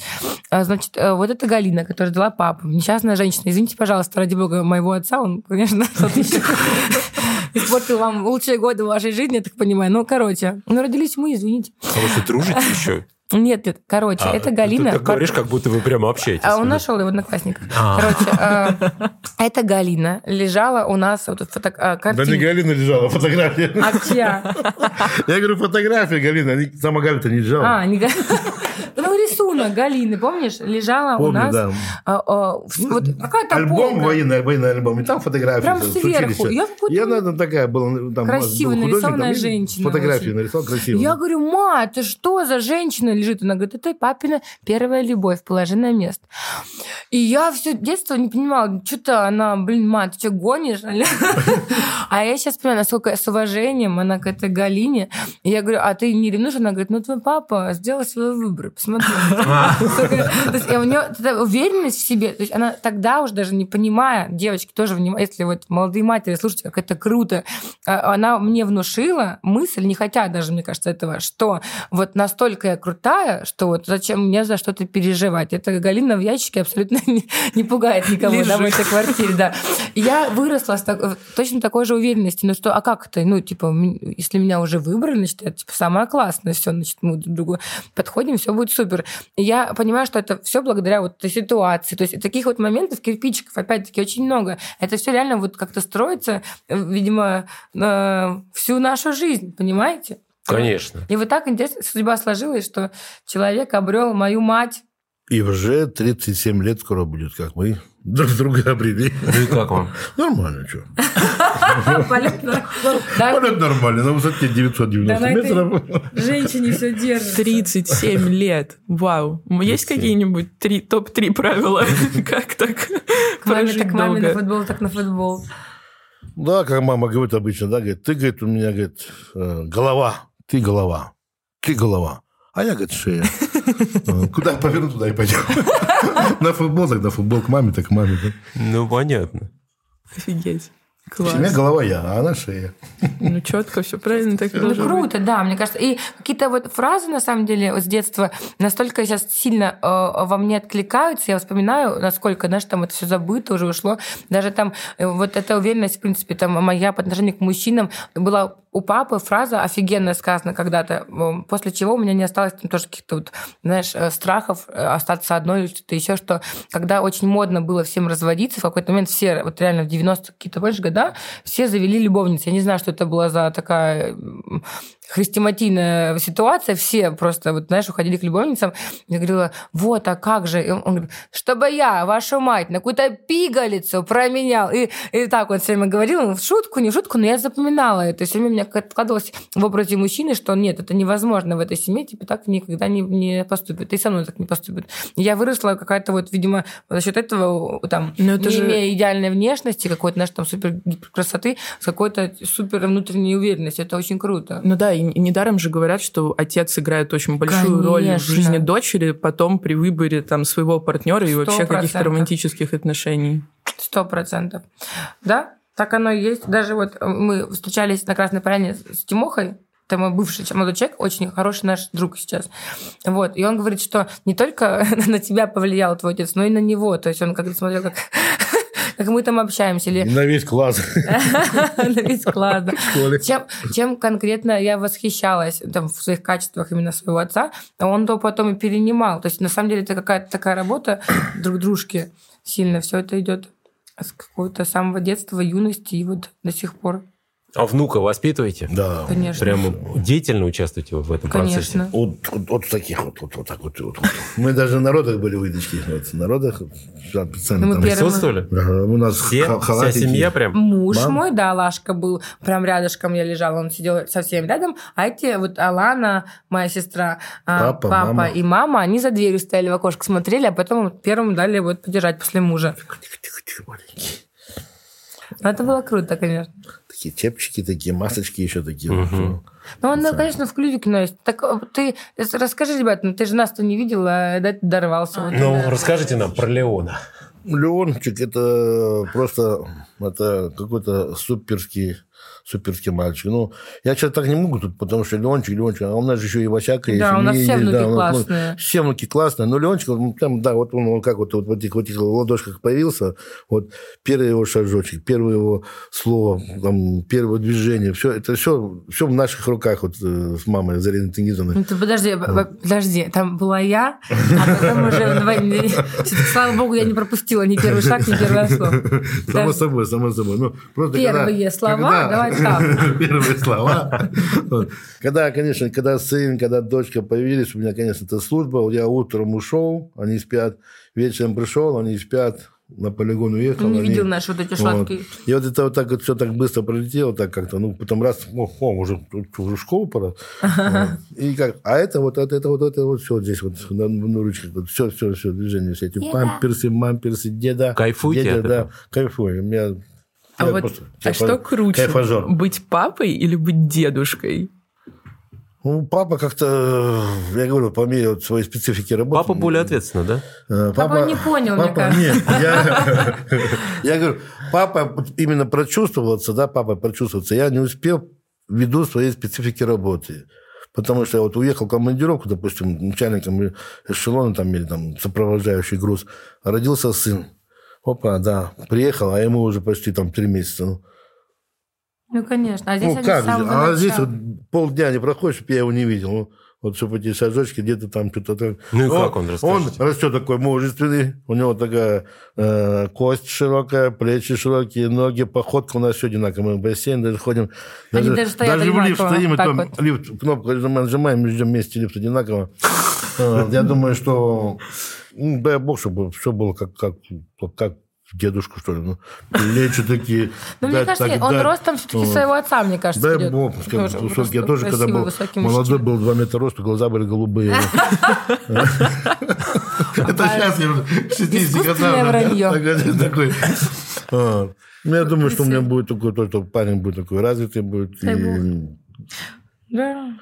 А, Значит, э, вот эта Галина, которая родила папу, несчастная женщина. Извините, пожалуйста, ради бога, моего отца, он, конечно, тот еще испортил вам лучшие годы вашей жизни, я так понимаю. Ну, короче, ну, родились мы, извините. А вы что, дружите еще? Нет, нет, короче, А, это ты Галина. так говоришь, как будто вы прямо общаетесь. А он нашел его в одноклассниках. А. Короче, э, эта Галина лежала у нас вот фото, э, Да не. Галина лежала, фотография. А чья? Я говорю, фотография Галина. они- Сама Галина-то не лежала. А, не Га- Ну, рисунок Галины, помнишь? Лежала у Помню, нас. да. а, а, в- Вот какая-то Альбом, полка. военный, военный альбом, и там фотографии. Прям сверху. Я она там такая была, ну, там красиво был нарисованная женщина Фотографию очень. нарисовал красиво. Я говорю, ма, это что за женщина лежит? Она говорит, это папина первая любовь, положи на место. И я все детство не понимала, что-то она, блин, ма, ты что, гонишь? А я сейчас понимаю, насколько с уважением она к этой Галине. Я говорю, а ты не ревнуешь? Она говорит, ну твой папа сделал свой выбор, посмотри. Есть, и у нее уверенность в себе, то есть она тогда уже даже не понимая, девочки тоже если вот молодые матери, слушайте, как это круто, а, она мне внушила мысль, не хотя даже, мне кажется, этого, что вот настолько я крутая, что вот зачем мне за что-то переживать. Это Галина в ящике абсолютно не, не пугает никого да, в этой квартире, да. Я выросла с так- точно такой же уверенности, ну что, а как это, ну типа, если меня уже выбрали, значит, я типа самое классное, все, значит, мы друг другу подходим, все будет супер. Я понимаю, что это все благодаря вот этой ситуации. То есть таких вот моментов, кирпичиков, опять-таки, очень много. Это все реально вот как-то строится, э, видимо, э, всю нашу жизнь, понимаете? Конечно. И вот так интересно судьба сложилась, что человек обрел мою мать. И уже 37 лет скоро будет, как мы друг друга обрели. Ну и как вам? Нормально, что? Полет нормально, на высоте 990 Да, на этой- метров. Женщине все держит. 37 лет. Вау. Есть 37. какие-нибудь три, топ-3 правила? Как так К маме прожить так маме, на футбол так на футбол. Да, как мама говорит обычно, да, говорит, ты, говорит, у меня, говорит, э, голова, ты голова, ты голова, а я, говорит, шея. Э, Куда я поверну, туда и пойдем. На футбол, так на футбол, к маме, так к маме. да. Ну, понятно. Офигеть. У меня Класс. голова я, а она шея. Ну, четко, все правильно так и Ну, быть. круто, да, мне кажется. И какие-то вот фразы, на самом деле, вот с детства настолько сейчас сильно э, во мне откликаются. Я вспоминаю, насколько, знаешь, там это все забыто, уже ушло. Даже там э, вот эта уверенность, в принципе, там моя по отношению к мужчинам была у папы фраза офигенная сказана когда-то, после чего у меня не осталось там тоже каких-то вот, знаешь, э, страхов э, остаться одной или что-то еще, что когда очень модно было всем разводиться, в какой-то момент все, вот реально в 90 какие-то больше года, все завели любовниц. Я не знаю, что это была за такая м, хрестоматийная ситуация. Все просто, вот, знаешь, уходили к любовницам. Я говорила, вот, а как же? И он, говорит, чтобы я, вашу мать, на какую-то пигалицу променял. И, и так он все время говорил, ну, в шутку, не в шутку, но я запоминала это. Все время у меня откладывалось в образе мужчины, что нет, это невозможно в этой семье, типа так никогда не, не поступит. И со мной так не поступит. И я выросла какая-то вот, видимо, за счет этого, там, Но это не же- имея идеальной внешности, какой-то, знаешь, там супер красоты, с какой-то супер внутренней уверенностью. Это очень круто. Ну да, и недаром же говорят, что отец играет очень большую роль в Конечно. жизни дочери, потом при выборе там своего партнера и вообще каких-то романтических отношений. Сто процентов. Да, так оно и есть. Даже вот мы встречались на Красной Поляне с Тимохой, это мой бывший молодой человек, очень хороший наш друг сейчас. Вот. И он говорит, что не только на тебя повлиял твой отец, но и на него. То есть он как смотрел, как, как мы там общаемся. Или И на весь класс на весь класс. Чем, конкретно я восхищалась там, в своих качествах именно своего отца, а он то потом и перенимал. То есть, на самом деле, это какая-то такая работа друг дружки сильно. Все это идет с какого-то самого детства, юности и вот до сих пор. А внука воспитываете? Да. Конечно. Прямо деятельно участвуете в этом процессе? Конечно. Вот, вот, вот таких вот, вот, вот так вот, вот, вот. Мы даже на родах были выдачки. Вот, на родах да, специально Ну, там. первые- Присутствовали? Ага, у нас Все? Вся семья прям? Муж Мам? мой, да, Лашка был прям рядышком, я лежала, он сидел совсем рядом, а эти вот Алана, моя сестра, а, Папа, папа мама. и мама, они за дверью стояли в окошко, смотрели, а потом первым дали вот подержать после мужа. Тихо, тихо, тихо, маленькие. Но это было круто, конечно. Такие чепчики, такие масочки еще такие. вот. Мгм. Ну, он, конечно, в клюве кино есть. Так э, ты расскажи, ребят, ну ты же нас-то не видела, да, ты дорвался. Вот, Ну, да. расскажите нам про Леона. Леончик это просто это какой-то суперский суперский мальчик. Ну, я сейчас так не могу тут, потому что Леончик, Леончик, а у нас же еще и Васяка есть. Да, у нас и все есть, внуки да, нас, ну, классные. все внуки классные, но Леончик, вот, прям, да, вот он вот как вот, вот в этих, в этих ладошках появился, вот первый его шажочек, первое его слово, там, первое движение, все, это все, все в наших руках вот э, с мамой Зариной Тенгизовной. Ну, ты подожди, б- подожди, там была я, а потом уже. Слава богу, я не пропустила ни первый шаг, ни первое слово. Само собой, само собой. Ну, просто Первые слова, давай. Первые слова. Вот. Когда, конечно, когда сын, когда дочка появились, у меня, конечно, это служба. Вот Я утром ушел, они спят. Вечером пришел, они спят. На полигон уехал. Не они- видел наши вот эти вот. сладкие. И вот это вот так вот все так быстро пролетело, так как-то, ну, потом раз, о, о, уже, уже в школу пора. Вот. И как, а это вот, это, это вот, это вот все здесь вот на, на ручке, вот все, все, все, движения все эти Деда. памперсы, мамперсы, деда. Кайфуете деда, да, кайфую. У меня А я вот просто а что кайфа- круче, кайфажор. быть папой или быть дедушкой? Ну, папа как-то, я говорю, по мере вот своей специфики работы. Папа более ответственно, да? Э, Папа не понял, мне папа, кажется. Нет, я, я говорю, папа именно прочувствоваться, да, папа прочувствоваться, я не успел ввиду своей специфики работы. Потому что я вот уехал в командировку, допустим, начальником эшелона там, или там сопровождающий груз, родился сын. Опа, да, приехал, а ему уже почти там три месяца. Ну, Ну, конечно. А здесь ну они как? А здесь вот полдня не проходит, чтобы я его не видел. Ну, вот чтобы эти шажочки где-то там что-то так. Ну и как он, Он расскажите? растет такой мужественный, у него такая э, кость широкая, плечи широкие, ноги, походка у нас все одинаковая. Мы в бассейн даже ходим. Они даже стоят в лифт стоим, и там вот. лифт, кнопку нажимаем, нажимаем, мы ждем вместе лифт одинаково. Э, Я думаю, что ну, дай бог, чтобы все было как, как, как дедушку, что ли. Ну, плечи такие. Ну, мне кажется, он ростом все-таки своего отца, мне кажется, Дай бог, высокий. Я тоже, когда был молодой, был 2 метра роста, глаза были голубые. Это сейчас я уже 60 Искусственное вранье. годам. Такой. А, Ну, я думаю, что у меня будет такой, то, что парень будет такой развитый будет. Да.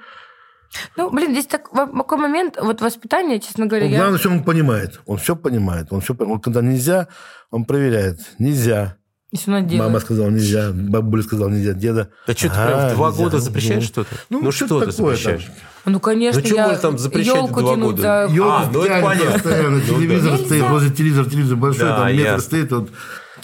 Ну, блин, здесь так- в- такой момент, вот воспитание, честно говоря, Ну, я... Главное, что он понимает. Он все понимает. Он все понимает. Когда нельзя, он проверяет. Нельзя. Он. Мама сказала нельзя, бабуля сказала нельзя, деда. Да что, ты Ага, прям в два нельзя. года запрещаешь Ну, что-то? ну, Ну, что что ты такое запрещаешь? там? Ну, конечно, Ну, чё я там запрещать ёлку в два тянуть года? за- Ёлку А, ну это понятно. постоянно, Ну, телевизор стоит, возле телевизора, телевизор большой, там метр стоит, вот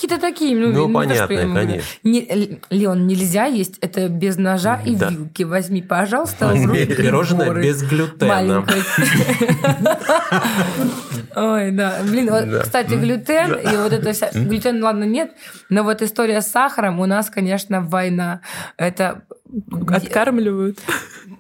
Какие-то такие. Ну, Ну, понятно, конечно. Не- Л- Леон, нельзя есть это без ножа и Да. вилки. Возьми, пожалуйста, в пирожное приборы. без глютена. Ой, да. Блин, вот, Да. кстати, глютен и вот это вся... Глютен, ладно, нет, но вот история с сахаром у нас, конечно, война. Это... Откармливают.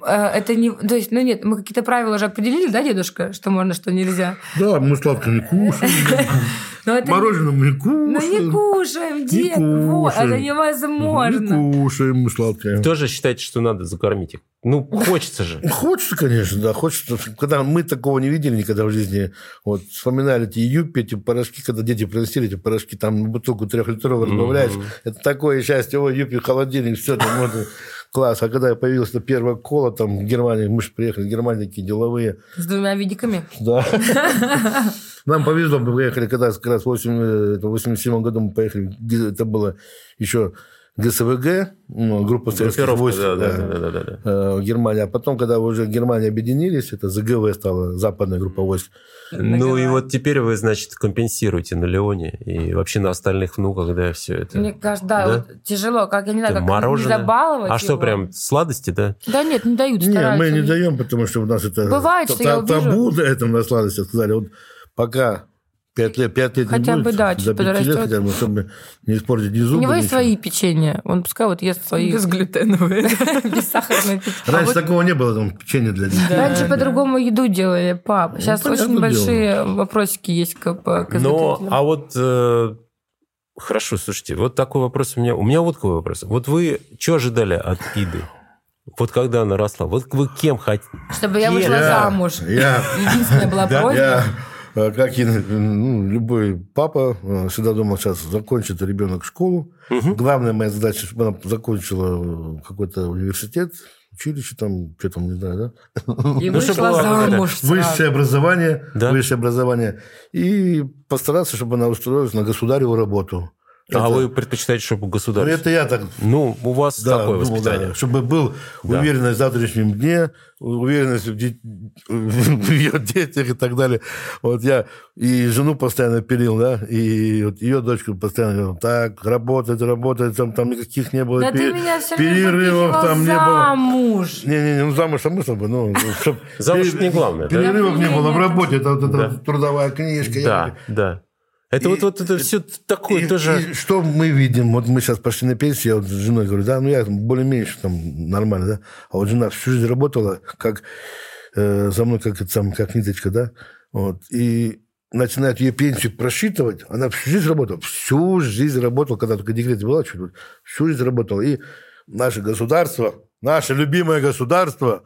Э, Это не... То есть, ну нет, мы какие-то правила уже определили, да, дедушка, что можно, что нельзя? Да, мы сладкое не кушаем, Но это... мороженое мы не Ну кушаем. не кушаем, дед, вот, это невозможно. Не кушаем мы сладкое. Тоже считаете, что надо закормить их? Ну, хочется же. Хочется, конечно, да, хочется. Когда мы такого не видели никогда в жизни. Вот вспоминали эти юпи, эти порошки, когда дети приносили эти порошки, там на бутылку трехлитровую разбавляешь. Это такое счастье. Ой, юпи, холодильник, все там можно. Класс. А когда появилась первая кола, там в Германии, мы же приехали в Германию, такие деловые. С двумя видиками. Да. Нам повезло, мы поехали, когда как раз в 8, это в 87 году мы поехали, это было еще ГСВГ, группа советских Группировка, войск да, да, да, да, да, да, э, в Германии. А потом, когда уже Германия объединились, это ЗГВ стала западная группа войск. Ну и вот теперь вы, значит, компенсируете на Леоне и вообще на остальных внуках, да, все это. Мне кажется, да, Да? вот тяжело, как я не знаю, Это как не мороженое. забаловать А что, его. прям сладости, да? Да нет, не дают, Не, мы не даем, потому что у нас это Бывает, та- что я увижу. табу до этого на сладости сказали. Вот пока Пять лет, пять лет Хотя не бы, будет, да, до чуть пяти лет подрастет. хотя бы, чтобы не испортить ни зубы, У него есть свои печенья. Он пускай вот ест свои Безглютеновые. бессахарные печенья. Раньше такого не было, там, печенье для детей. Раньше по-другому еду делали, пап. Сейчас понятное очень большие вопросики есть к, изготовителям. а вот... э, Хорошо, слушайте, вот такой вопрос у меня. У меня вот такой вопрос. Вот вы что ожидали от Иды? Вот когда она росла, вот вы кем хотите? Чтобы я вышла Я- замуж. Я, Единственная была просьба. Как и ну, любой папа, э, всегда думал, сейчас закончит ребенок школу. Главная моя задача, чтобы она закончила э, какой-то университет, училище там, что там, не знаю, да? И Ну, вышла замуж. Высшее образование, Да. высшее образование. И постараться, чтобы она устроилась на государеву работу. А Это- вы предпочитаете, чтобы Ну, государство? это я так Ну, у вас Да, такое думал, воспитание. да, чтобы был Да. уверенность в завтрашнем дне, уверенность в, де- в ее детях и так далее. Вот я и жену постоянно пилил, да, и вот ее дочку постоянно говорил, так, работать, работать, там, там никаких не было Да пе- ты меня все перерывов там не было. замуж. Не-не-не, ну замуж смысл бы, ну, чтоб Замуж не главное, да? Перерывов не было в работе, это трудовая книжка. Да, да. Это И- вот, вот это все такое И- тоже... и что мы видим? Вот мы сейчас пошли на пенсию, я вот с женой говорю, да, ну я более-менее там нормально, да. А вот жена всю жизнь работала, как э, за мной, как, это сам, как ниточка, да. Вот. И начинает ее пенсию просчитывать, она всю жизнь работала, всю жизнь работала, когда только декрет была, чуть вот, всю жизнь работала. И наше государство, наше любимое государство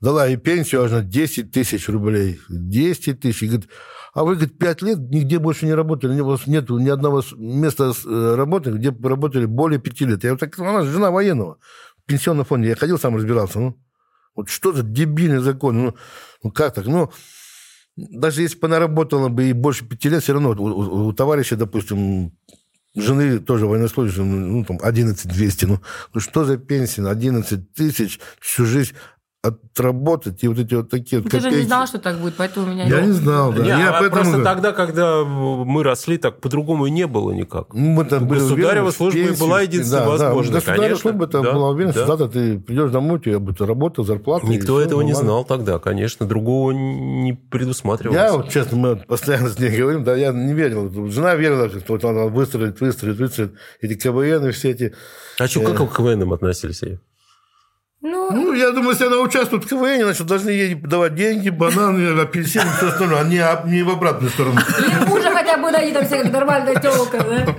дала ей пенсию аж на 10 тысяч рублей. 10 тысяч. И говорит, а вы, говорит, 5 лет нигде больше не работали, не было, нету ни одного места э, работы, где бы работали более 5 лет. Я вот так, она жена военного в пенсионном фонде. Я ходил, сам разбирался. Ну, вот что за дебильный закон? Ну, ну как так? Ну, даже если бы она работала бы и больше пяти лет, все равно у, у- у товарища, допустим, жены тоже военнослужащие, ну, там, 11 200, ну, ну, что за пенсия? 11 тысяч всю жизнь отработать, и вот эти вот такие вот Ты же не копейки. знал, что так будет, поэтому у меня... Я не знал, да. Не, я а поэтому просто тогда, когда мы росли, так по-другому и не было никак. ну, мы там были Государева уверены, служба и пенсию- была единственная да, возможная, Да, государева конечно. служба, это Да, была уверенность, да. завтра ты придешь домой, у тебя будет работа, зарплата. Никто этого не нормально. знал тогда, конечно. Другого не предусматривалось. Я, вот, честно, мы постоянно с ней говорим, да, я не верил. Жена верила, что вот она выстрелит, выстрелит, выстрелит. Эти КВН и все эти... А что, как к КВНам относились? Ну, Ну, я думаю, если она участвует в КВН, значит, должны ей давать деньги, бананы, апельсины, все остальное, а не, не в обратную сторону. или мужа хотя бы найди, там всякая нормальная телка, да?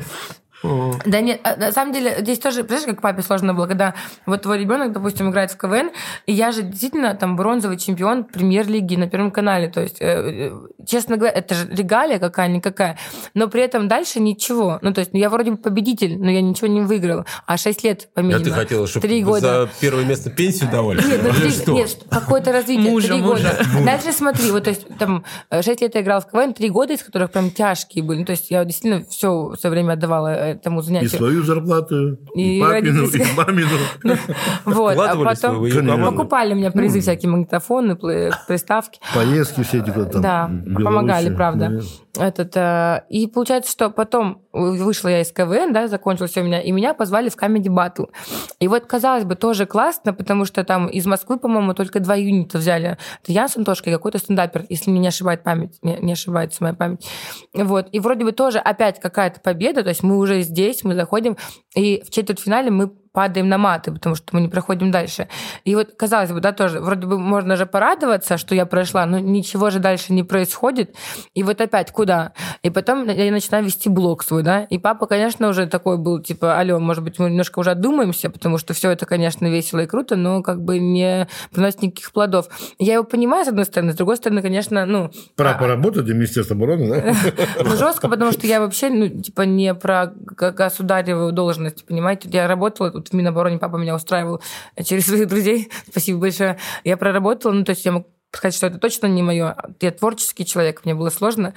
Да нет, а, на самом деле здесь тоже, представляешь, как папе сложно было, когда вот твой ребенок, допустим, играет в КВН, и я же действительно там бронзовый чемпион премьер-лиги на Первом канале, то есть, э, э, честно говоря, это же регалия какая-никакая, но при этом дальше ничего. Ну, то есть я вроде бы победитель, но я ничего не выиграл, а 6 лет А помимо. ты хотела, чтобы Три года. за первое место пенсию давали? Нет, ну, нет, какое-то развитие. Мужа, три мужа. года. Дальше смотри, вот, то есть, там, 6 лет я играла в КВН, три года, из которых прям тяжкие были. Ну, то есть, я действительно все свое время отдавала этому И занятию. свою зарплату, и, И папину, и мамину. Вот, а потом покупали мне призы, всякие магнитофоны, приставки. Поездки все эти куда там. Да, помогали, правда. Этот, э, и получается, что потом вышла я из КВН, да, закончилось у меня, и меня позвали в Comedy Battle. И вот, казалось бы, тоже классно, потому что там из Москвы, по-моему, только два юнита взяли. Это Ян с Антошкой, какой-то стендапер, если мне не ошибает память, не, не ошибается моя память. Вот. И вроде бы тоже опять какая-то победа, то есть мы уже здесь, мы заходим, и в четвертьфинале мы падаем на маты, потому что мы не проходим дальше. И вот, казалось бы, да, тоже, вроде бы можно же порадоваться, что я прошла, но ничего же дальше не происходит. И вот опять куда? И потом я начинаю вести блог свой, да, и папа, конечно, уже такой был, типа, алло, может быть, мы немножко уже отдумаемся, потому что все это, конечно, весело и круто, но как бы не приносит никаких плодов. Я его понимаю, с одной стороны, с другой стороны, конечно, ну... Пора поработать, и Министерство обороны, да? Ну, жестко, потому что я вообще, ну, типа, не про государевую должность, понимаете? Я работала в Минобороне, папа меня устраивал через своих друзей. Спасибо большое. Я проработала, ну, то есть я могу сказать, что это точно не мое. Я творческий человек, мне было сложно.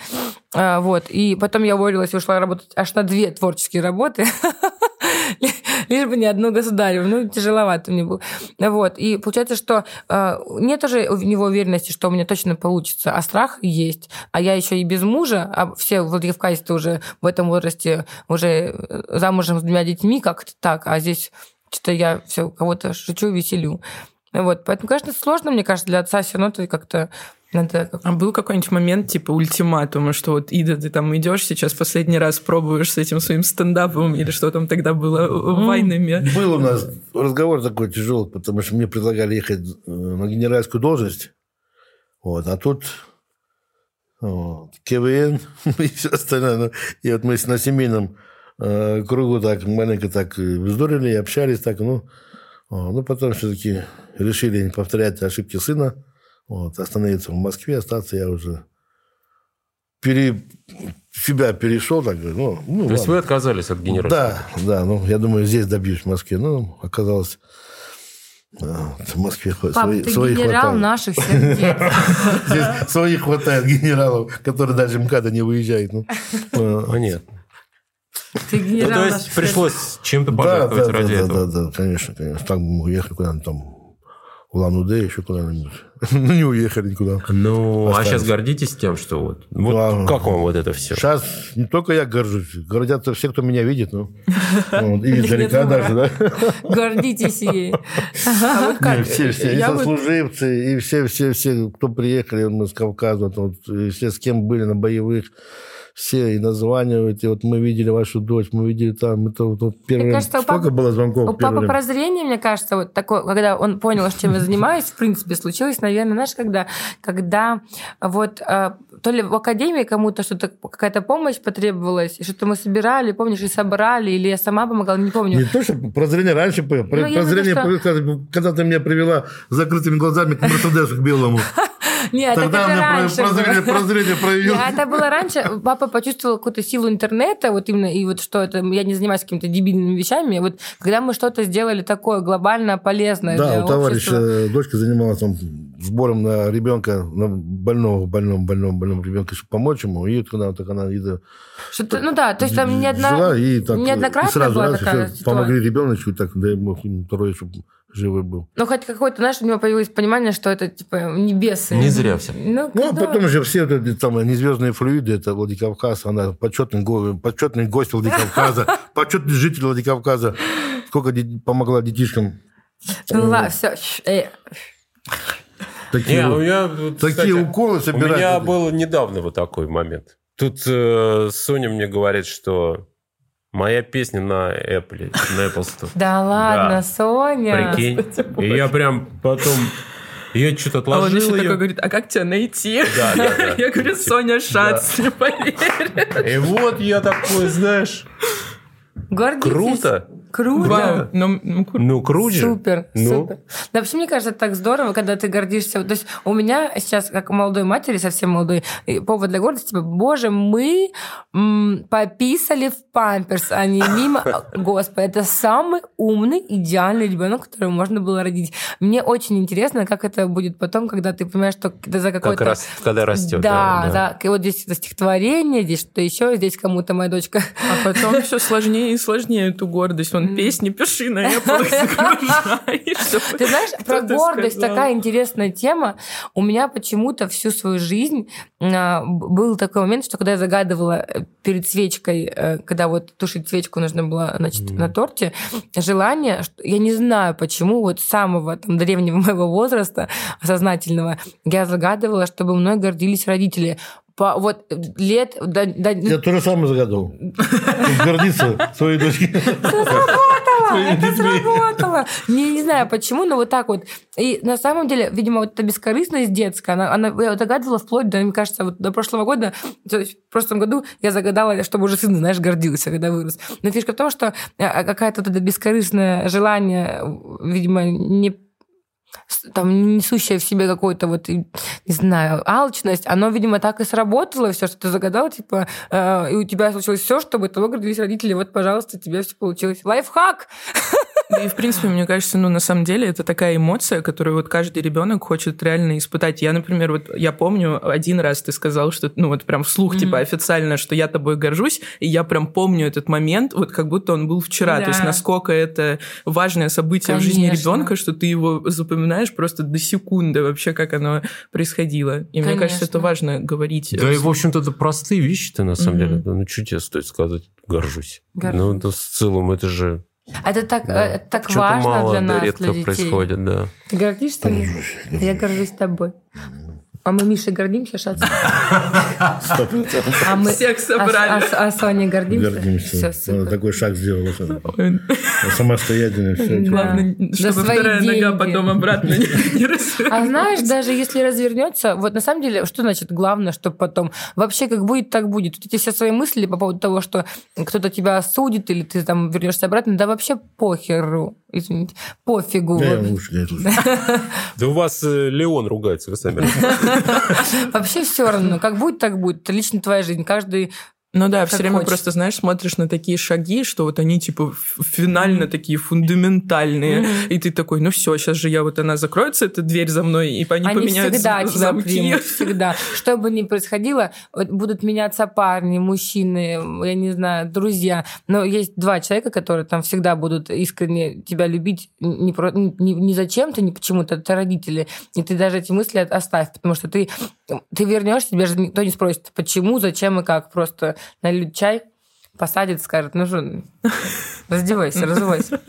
А, вот. И потом я уволилась и ушла работать аж на две творческие работы. Лишь бы не одну государеву. Ну, тяжеловато мне было. Вот. И получается, что э, нет уже у него уверенности, что у меня точно получится, а страх есть. А я еще и без мужа, а все в Владикавказе уже в этом возрасте уже э, замужем с двумя детьми, как-то так, а здесь что-то я все кого-то шучу, веселю. Вот, поэтому, конечно, сложно, мне кажется, для отца все равно ты как-то Надо А был какой-нибудь момент типа ультиматума, что вот, Ида, ты там идешь сейчас последний раз пробуешь с этим своим стендапом или что там тогда было М. вайнами? Был у нас разговор такой тяжелый, потому что мне предлагали ехать э, на генеральскую должность. Вот, а тут вот, КВН и все остальное. Ну, и вот мы с- на семейном э, кругу так маленько так э, вздорили, общались так, ну, ну потом все-таки решили не повторять ошибки сына, вот, остановиться в Москве, остаться я уже пере, себя перешел, так, ну, ну То есть ладно. вы отказались от генерала? Да, да, ну, я думаю, здесь добьюсь в Москве. Ну, оказалось, а, в Москве Пап, свои- ты своих генерал хватает. наших сердец. Здесь своих хватает генералов, которые даже МКАДа не выезжают. Ну, а, Понятно. Ты Ну, генерал то наших есть пришлось чем-то да, пожертвовать да, ради да, этого. да, да, конечно, конечно. Так бы мы уехали куда-нибудь там, в Улан-Удэ, еще куда-нибудь. Ну, не уехали никуда. Ну, а сейчас гордитесь тем, что вот... Вот Да. как вам вот это все? Сейчас не только я горжусь, гордятся все, кто меня видит. Ну, Вот, и издалека даже, да. Гордитесь ей. А вот как? Не, все, все, и сослуживцы, и все, все, все, кто приехали мы с Кавказа, вот, и все, с кем были на боевых, все и названивают, и вот мы видели вашу дочь, мы видели там, это вот, вот первый, кажется, у сколько папы- было звонков? У папы раз? прозрение, мне кажется, вот такое, когда он понял, чем я занимаюсь, в принципе, случилось, наверное, знаешь, когда, когда вот э, то ли в академии кому-то что-то, какая-то помощь потребовалась, и что-то мы собирали, помнишь, и собрали, или я сама помогала, не помню. Не то, что прозрение раньше, было, Ну, прозрение, когда ты меня привела закрытыми глазами к Мерседесу, к белому. Нет, Тогда это раньше про- прозрение, прозрение проявил. Нет, это было раньше. Папа почувствовал какую-то силу интернета, вот именно, и вот что это, я не занимаюсь какими-то дебильными вещами. Вот когда мы что-то сделали такое глобально полезное Да, у товарища дочка занималась там сбором на ребенка, на больного, больном, больном, больном ребенка, чтобы помочь ему. И вот когда так она и Что-то, ну да, то есть там не одна... взяла и так, неоднократно и сразу была раз, и такая ситуация. помогли ребеночку, так, дай хоть второй, чтобы живой был. Ну, хоть какое-то, знаешь, у него появилось понимание, что это, типа, небесы. Не зря все. Ну, Ну, а потом же все вот эти там незвездные флюиды, это Владикавказ, она почетный, го- почетный гость Владикавказа, почетный житель Владикавказа. Сколько помогла детишкам. Ну, ладно, все. Такие, Не, у вот- меня, вот, такие кстати, уколы У собирать. меня был недавно вот такой момент. Тут э, Соня мне говорит, что моя песня на Apple, на Apple Store. Да ладно. Соня. Прикинь. И я прям потом... Я что-то А он отложил еще такой говорит, а как тебя найти? Да, да, да. Я говорю, Соня Шац, не поверь. И вот я такой, знаешь, Гордитесь? круто. Круто. Вау, ну, ну, круто. Ну, круче. Супер, Ну. супер. Да, вообще, мне кажется, это так здорово, когда ты гордишься. То есть у меня сейчас, как у молодой матери, совсем молодой, повод для гордости, типа, боже, мы м, пописали в памперс, а не мимо. Господи, это самый умный, идеальный ребенок, которого можно было родить. Мне очень интересно, как это будет потом, когда ты понимаешь, что это за Как какой-то... раз, когда растет. Да, да, И вот здесь это стихотворение, здесь что еще, здесь кому-то моя дочка А потом все сложнее и сложнее эту гордость. Вон песни пиши на Apple Ты знаешь, про гордость такая интересная тема. У меня почему-то всю свою жизнь а, был такой момент, что когда я загадывала э, перед свечкой, э, когда вот тушить свечку нужно было значит, на торте, желание, я не знаю почему, вот с самого там, древнего моего возраста сознательного, я загадывала, чтобы мной гордились родители. По, вот лет... до- до- Я то же самое загадывал. Гордиться своей дочкой. сработало, это сработало. Не, не знаю почему, но вот так вот. И на самом деле, видимо, вот эта бескорыстность детская, она, она я догадывала вплоть до, мне кажется, вот до прошлого года, то есть в прошлом году я загадала, чтобы уже сын, знаешь, гордился, когда вырос. Но фишка в том, что э, какая-то вот это бескорыстное желание, видимо, не там несущее в себе какую-то вот, не знаю, алчность, оно, видимо, так и сработало, все, что ты загадал, типа, э, и у тебя случилось все, чтобы того гордились родители, вот, пожалуйста, тебе все получилось. Лайфхак! Да и, в принципе, мне кажется, ну, на самом деле, это такая эмоция, которую вот каждый ребенок хочет реально испытать. Я, например, вот я помню, один раз ты сказал, что, ну, вот прям вслух, Мгм. типа, официально, что я тобой горжусь, и я прям помню этот момент, вот как будто он был вчера. То есть, Да. насколько это важное событие в жизни Конечно. ребенка, что ты его запоминаешь просто до секунды вообще, как оно происходило. И мне кажется, это Конечно. важно говорить. Да и, в общем-то, это простые вещи-то, на самом Мгм. деле. Ну, что тебе стоит сказать? Горжусь. Горжусь. Ну, это в целом, это же Это так, да, э, это так важно мало, для да, нас, редко для детей. происходит, да. Ты гордишься? Я горжусь тобой. А мы Мишей гордимся процентов. А мы Всех собрали. А, а, а Соней гордимся? Гордимся. Она супер. такой шаг сделала. Самостоятельно. Все. Да. Главное, За чтобы вторая деньги. нога потом обратно не, не развернулась. А знаешь, даже если развернется, вот на самом деле, что значит главное, чтобы потом вообще как будет, так будет. Вот эти все свои мысли по поводу того, что кто-то тебя осудит или ты там вернешься обратно, да вообще похеру, извините, пофигу. Да, я лучше, я лучше. Да у вас э, Леон ругается, вы сами. Вообще все равно, как будет, так будет. Это лично твоя жизнь. Каждый Ну да, все время хочешь. просто, знаешь, смотришь на такие шаги, что вот они типа финально такие фундаментальные. Мгм. И ты такой, ну все, сейчас же я вот она закроется, эта дверь за мной, и они, Они поменяют всегда замки. примут, всегда. Что бы ни происходило, будут меняться парни, мужчины, я не знаю, друзья. Но есть два человека, которые там всегда будут искренне тебя любить не, про, не, не зачем-то, не почему-то, это родители. И ты даже эти мысли оставь, потому что ты, ты вернешься, тебя же никто не спросит, почему, зачем и как. Просто нальют чай, посадит, скажет, ну что, раздевайся, разувайся.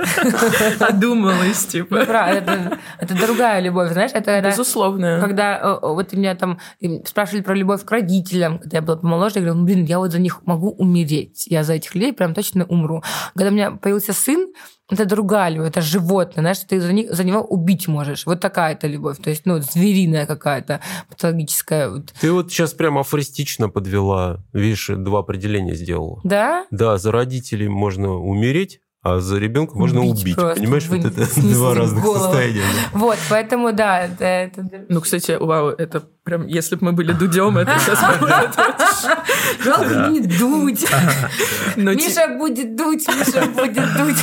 Одумалась, типа. Ну, правда, это, это другая любовь, знаешь, это когда- Безусловно. когда э, э, вот меня там спрашивали про любовь к родителям, когда я была помоложе, я говорила, ну, блин, я вот за них могу умереть. Я за этих людей прям точно умру. Когда у меня появился сын, это другая любовь, это животное, знаешь, ты за, них, за него убить можешь. Вот такая это любовь. То есть, ну, звериная какая-то, патологическая. Вот. Ты вот сейчас прям афористично подвела. Видишь, два определения сделала. Да? Да, за родителей можно умереть, а за ребенка можно Убить убить. просто, Понимаешь, вот это два разных голову. состояния. да. Вот, поэтому, да, это... это- Ну, кстати, вау, это прям, если бы мы были дудем, это сейчас... Жалко не дуть. Миша будет дуть, Миша будет дуть.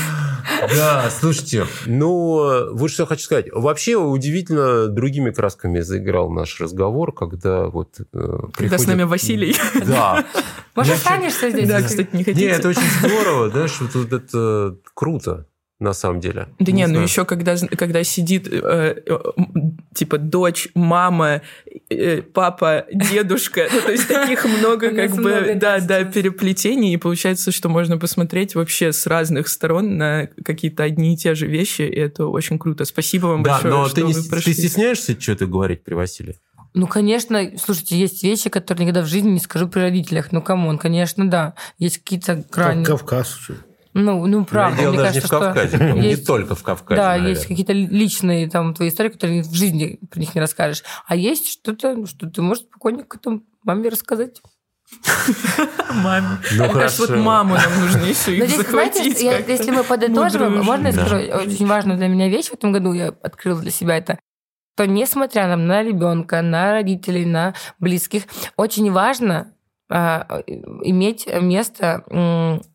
Да, слушайте, ну, вот что я хочу сказать. Вообще, удивительно, другими красками заиграл наш разговор, когда вот э, Когда с приходит- нами Василий. Да. Может, останешься здесь? Да, кстати, не хотите? это очень здорово, да, что тут это круто, на самом деле. Да не, ну знаю. еще когда, когда сидит э, э, типа дочь, мама, э, папа, дедушка, ну то есть таких много как бы, да, да, да, переплетений, и получается, что можно посмотреть вообще с разных сторон на какие-то одни и те же вещи, и это очень круто. Спасибо вам Да, большое, но что ты, не, ты стесняешься что-то говорить при Василии? Ну, конечно, слушайте, есть вещи, которые никогда в жизни не скажу при родителях. Ну, come on, конечно, да. Есть какие-то Как грани. Кавказ. Что. Ну, ну, правда. Дело мне даже кажется, не в Кавказе, что не есть- только в Кавказе, Да, наверное. есть какие-то личные там твои истории, которые в жизни про них не расскажешь. А есть что-то, что ты можешь спокойненько там маме рассказать. Маме. Ну, Мне кажется, вот хорошо. маму нам нужно еще их захватить. если мы подытожим, можно я скажу, очень важную для меня вещь в этом году я открыла для себя это, то несмотря на, ребенка, на родителей, на близких, очень важно иметь место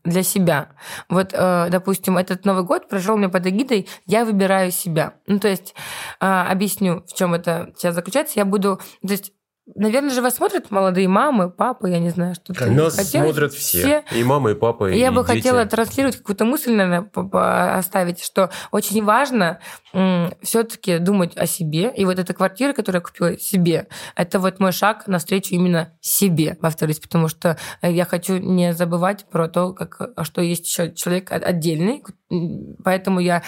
для себя. Вот, э, допустим, этот Новый год прошел мне под эгидой «Я выбираю себя». Ну, то есть, а, объясню, в чем это сейчас заключается. Я буду... То есть, наверное же вас смотрят молодые мамы, папы, я не знаю, что ты Нас хотела? смотрят все. И мама, и папа, и Я бы дети. хотела транслировать какую-то мысль, наверное, оставить, что очень важно все-таки думать о себе. И вот эта квартира, которую я купила себе, это вот мой шаг навстречу именно себе, повторюсь, потому что э, я хочу не забывать про то, как, что есть еще человек от- отдельный, поэтому я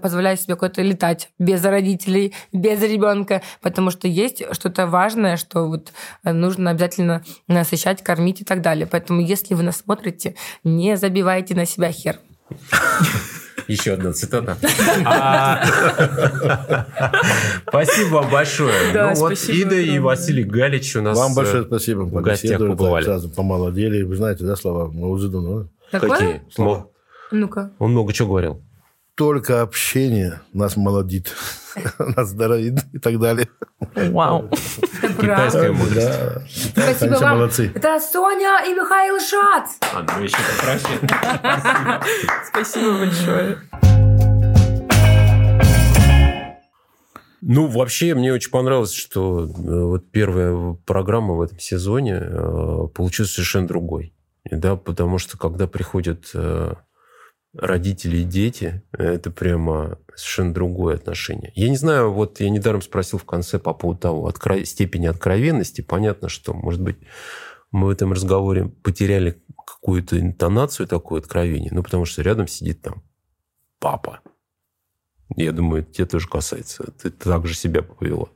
позволяю себе куда-то летать без родителей, без ребенка, потому что есть что-то важное, что вот э, нужно обязательно насыщать, кормить и так далее. Поэтому если вы нас смотрите, не забивайте на себя хер. Еще одна цитата. А, Спасибо вам большое. Да, Ну вот Ида и. Василий Галич у нас... Вам э, большое спасибо. в гостях побывали. Сразу помолодели. Вы знаете, да, слова Маузидана? Какое? Какие? Слова. Ну-ка. Он много чего говорил. Только общение нас молодит, нас здоровит и так далее. Вау. Китайская мудрость. Да. Спасибо вам. молодцы. Это Соня и Михаил Шац. А, ну еще попроще. Спасибо большое. Ну, вообще, мне очень понравилось, что э, вот первая программа в этом сезоне э, получилась совершенно другой. Да, потому что когда приходят э, родители и дети, это прямо совершенно другое отношение. Я не знаю, вот я недаром спросил в конце по поводу того, откро- степени откровенности. Понятно, что, может быть, мы в этом разговоре потеряли какую-то интонацию такое откровение, ну, потому что рядом сидит там папа. Я думаю, это тебя тоже касается. Ты так же себя повела.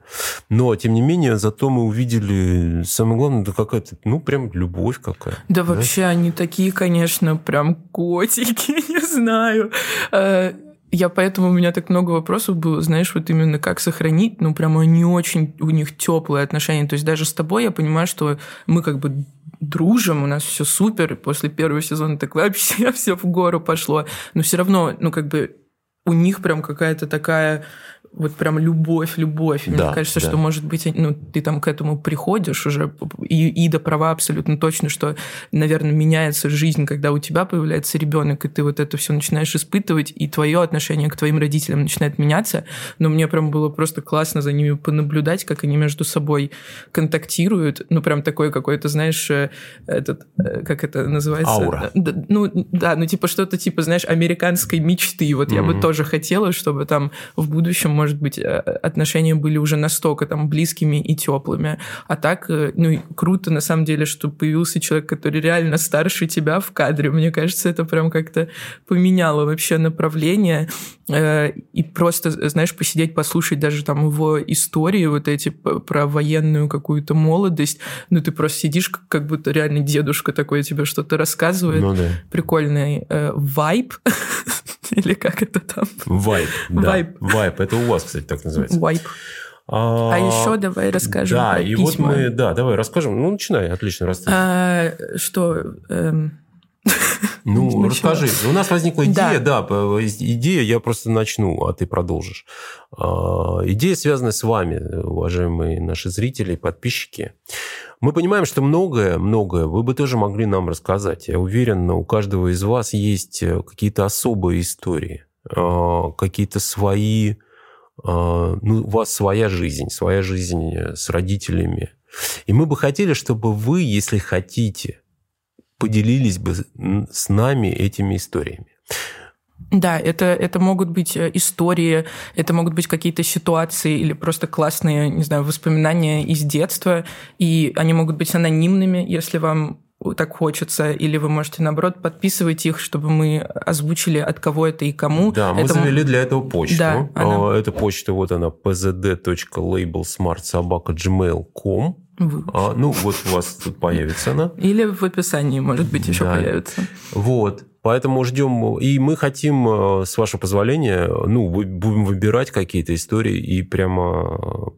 Но, тем не менее, зато мы увидели, самое главное, это какая-то, ну, прям любовь какая. Да, да? вообще они такие, конечно, прям котики, не знаю. Э, я поэтому у меня так много вопросов было, знаешь, вот именно как сохранить, ну, прямо они очень, у них теплые отношения. То есть даже с тобой я понимаю, что мы как бы дружим, у нас все супер, после первого сезона так вообще все в гору пошло. Но все равно, ну, как бы у них прям какая-то такая вот прям любовь, любовь. Да, Мне кажется, да. что, может быть, ну, ты там к этому приходишь уже, и Ида права абсолютно точно, что, наверное, меняется жизнь, когда у тебя появляется ребенок, и ты вот это все начинаешь испытывать, и твое отношение к твоим родителям начинает меняться. Но мне прям было просто классно за ними понаблюдать, как они между собой контактируют. Ну, прям такой какой-то, знаешь, э, этот, э, как это называется? Аура. Ну, да, ну, типа что-то типа, знаешь, американской мечты. Вот mm-hmm. я бы тоже хотела, чтобы там в будущем может быть, э, отношения были уже настолько там близкими и теплыми. А так, э, ну, круто на самом деле, что появился человек, который реально старше тебя в кадре. Мне кажется, это прям как-то поменяло вообще направление. Э, и просто, знаешь, посидеть, послушать даже там его истории вот эти про военную какую-то молодость. Ну, ты просто сидишь, как будто реально дедушка такой тебе что-то рассказывает. Ну, да. Прикольный вайб. Или как это там? Вайп, да. Вайп. Вайп. Это у вас, кстати, так называется. Вайп. А, а еще давай расскажем Да, и письма. вот мы, да, давай расскажем. Ну, начинай, отлично, раз а, Что? Эм... Ну, расскажи. У нас возникла идея, да. да, идея, я просто начну, а ты продолжишь. А, идея связана с вами, уважаемые наши зрители подписчики. Мы понимаем, что многое, многое вы бы тоже могли нам рассказать. Я уверен, у каждого из вас есть э, какие-то особые истории, а, какие-то свои... А, ну, у вас своя жизнь, своя жизнь э, с родителями. И мы бы хотели, чтобы вы, если хотите, поделились бы с нами этими историями. Да, это, это могут быть э, истории, это могут быть какие-то ситуации или просто классные, не знаю, воспоминания из детства, и они могут быть анонимными, если вам так хочется, или вы можете, наоборот, подписывать их, чтобы мы озвучили, от кого это и кому. Да, мы это... завели для этого почту. Да, она... Эта почта, вот она, pzd.labelsmartsobaka.gmail.com. А, ну, вот у вас тут появится она. Или в описании, может быть, еще да. появится. Вот. Поэтому ждем. И мы хотим, э, с вашего позволения, ну, будем выбирать какие-то истории и прямо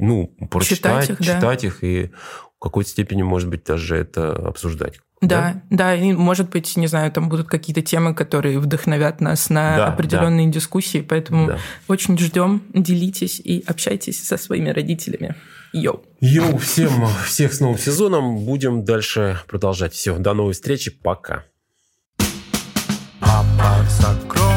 ну, прочитать, читать их, читать да. их и в какой-то степени, может быть, даже это обсуждать. Да, да, да, и, может быть, не знаю, там будут какие-то темы, которые вдохновят нас на да, определенные да. дискуссии, поэтому да. очень ждем, делитесь и общайтесь со своими родителями. Йоу. Йоу, всем, всех с новым сезоном. Будем дальше продолжать. Все, до новой встречи, пока. Papa growing.